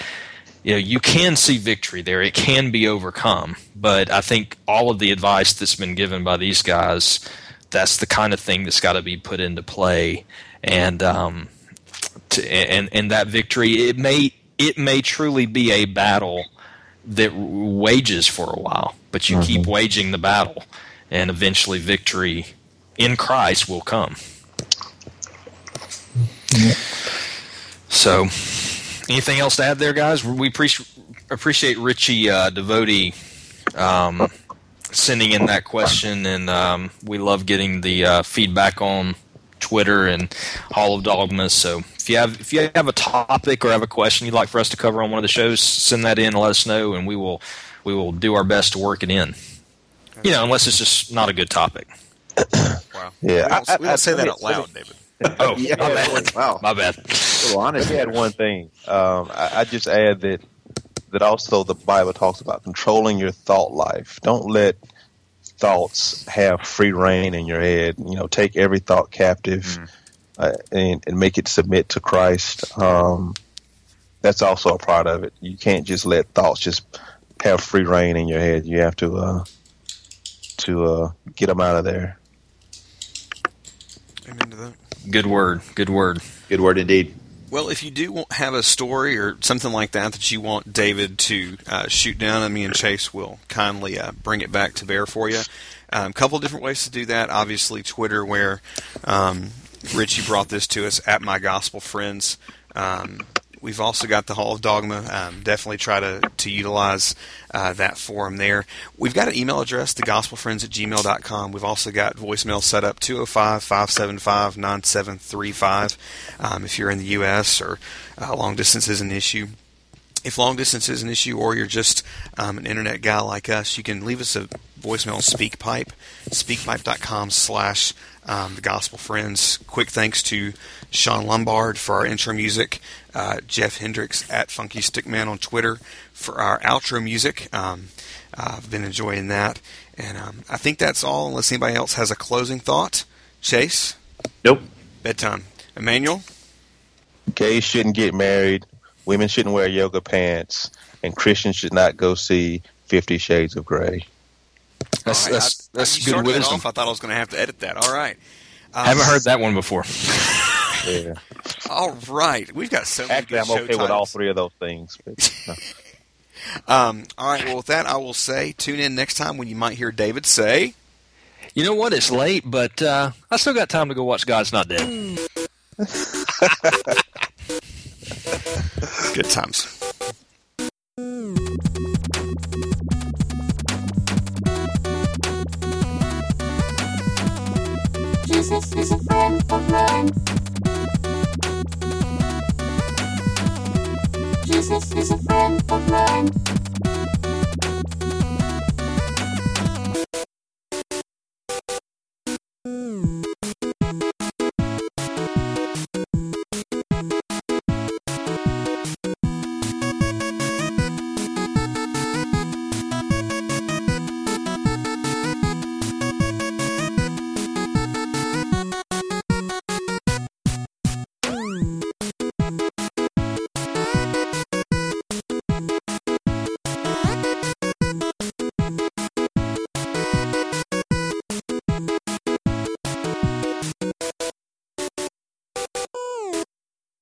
you know you can see victory there it can be overcome but i think all of the advice that's been given by these guys that's the kind of thing that's got to be put into play and um to, and and that victory it may it may truly be a battle that wages for a while but you mm-hmm. keep waging the battle and eventually victory in Christ will come mm-hmm. so anything else to add there, guys? We appreciate appreciate Richie uh, Devotie um, sending in that question, and um, we love getting the uh, feedback on Twitter and Hall of Dogmas. So if you have if you have a topic or have a question you'd like for us to cover on one of the shows, send that in and let us know, and we will we will do our best to work it in. You know, unless it's just not a good topic. wow. Yeah, we don't, I, we don't I, say I, that out loud, David. oh, yeah, my bad. Wow. My bad. Well, honestly, add one thing. Um, I, I just add that that also the Bible talks about controlling your thought life. Don't let thoughts have free reign in your head. You know, take every thought captive mm. uh, and, and, make it submit to Christ. Um, that's also a part of it. You can't just let thoughts just have free reign in your head. You have to uh, to uh, get them out of there. Amen to that. Good word. Good word. Good word indeed. Well, if you do have a story or something like that that you want David to uh, shoot down, and me and Chase will kindly uh, bring it back to bear for you. A um, couple different ways to do that. Obviously, Twitter, where um, Richie brought this to us at My Gospel Friends. Um, We've also got the Hall of Dogma. Um, definitely try to, to utilize uh, that forum there. We've got an email address, thegospelfriends at gmail.com. We've also got voicemail set up, 205 575 9735, um, if you're in the U.S. or uh, long distance is an issue if long distance is an issue or you're just um, an internet guy like us, you can leave us a voicemail on SpeakPipe, speakpipe.com slash um, the Gospel Friends. Quick thanks to Sean Lombard for our intro music, uh, Jeff Hendricks at Funky Stickman on Twitter for our outro music. Um, I've been enjoying that. And um, I think that's all, unless anybody else has a closing thought. Chase? Nope. Bedtime. Emmanuel? Gays shouldn't get married women shouldn't wear yoga pants, and Christians should not go see Fifty Shades of Grey. That's right, that's, I, that's good wisdom. Off, I thought I was going to have to edit that. All right. Um, Haven't heard that one before. yeah. All right, we've got so many. Actually, I'm okay titles. with all three of those things. No. um, all right. Well, with that, I will say tune in next time when you might hear David say. You know what? It's late, but uh, I still got time to go watch God's Not Dead. Good times. Jesus is a friend of mine. Jesus is a friend of mine. Mm.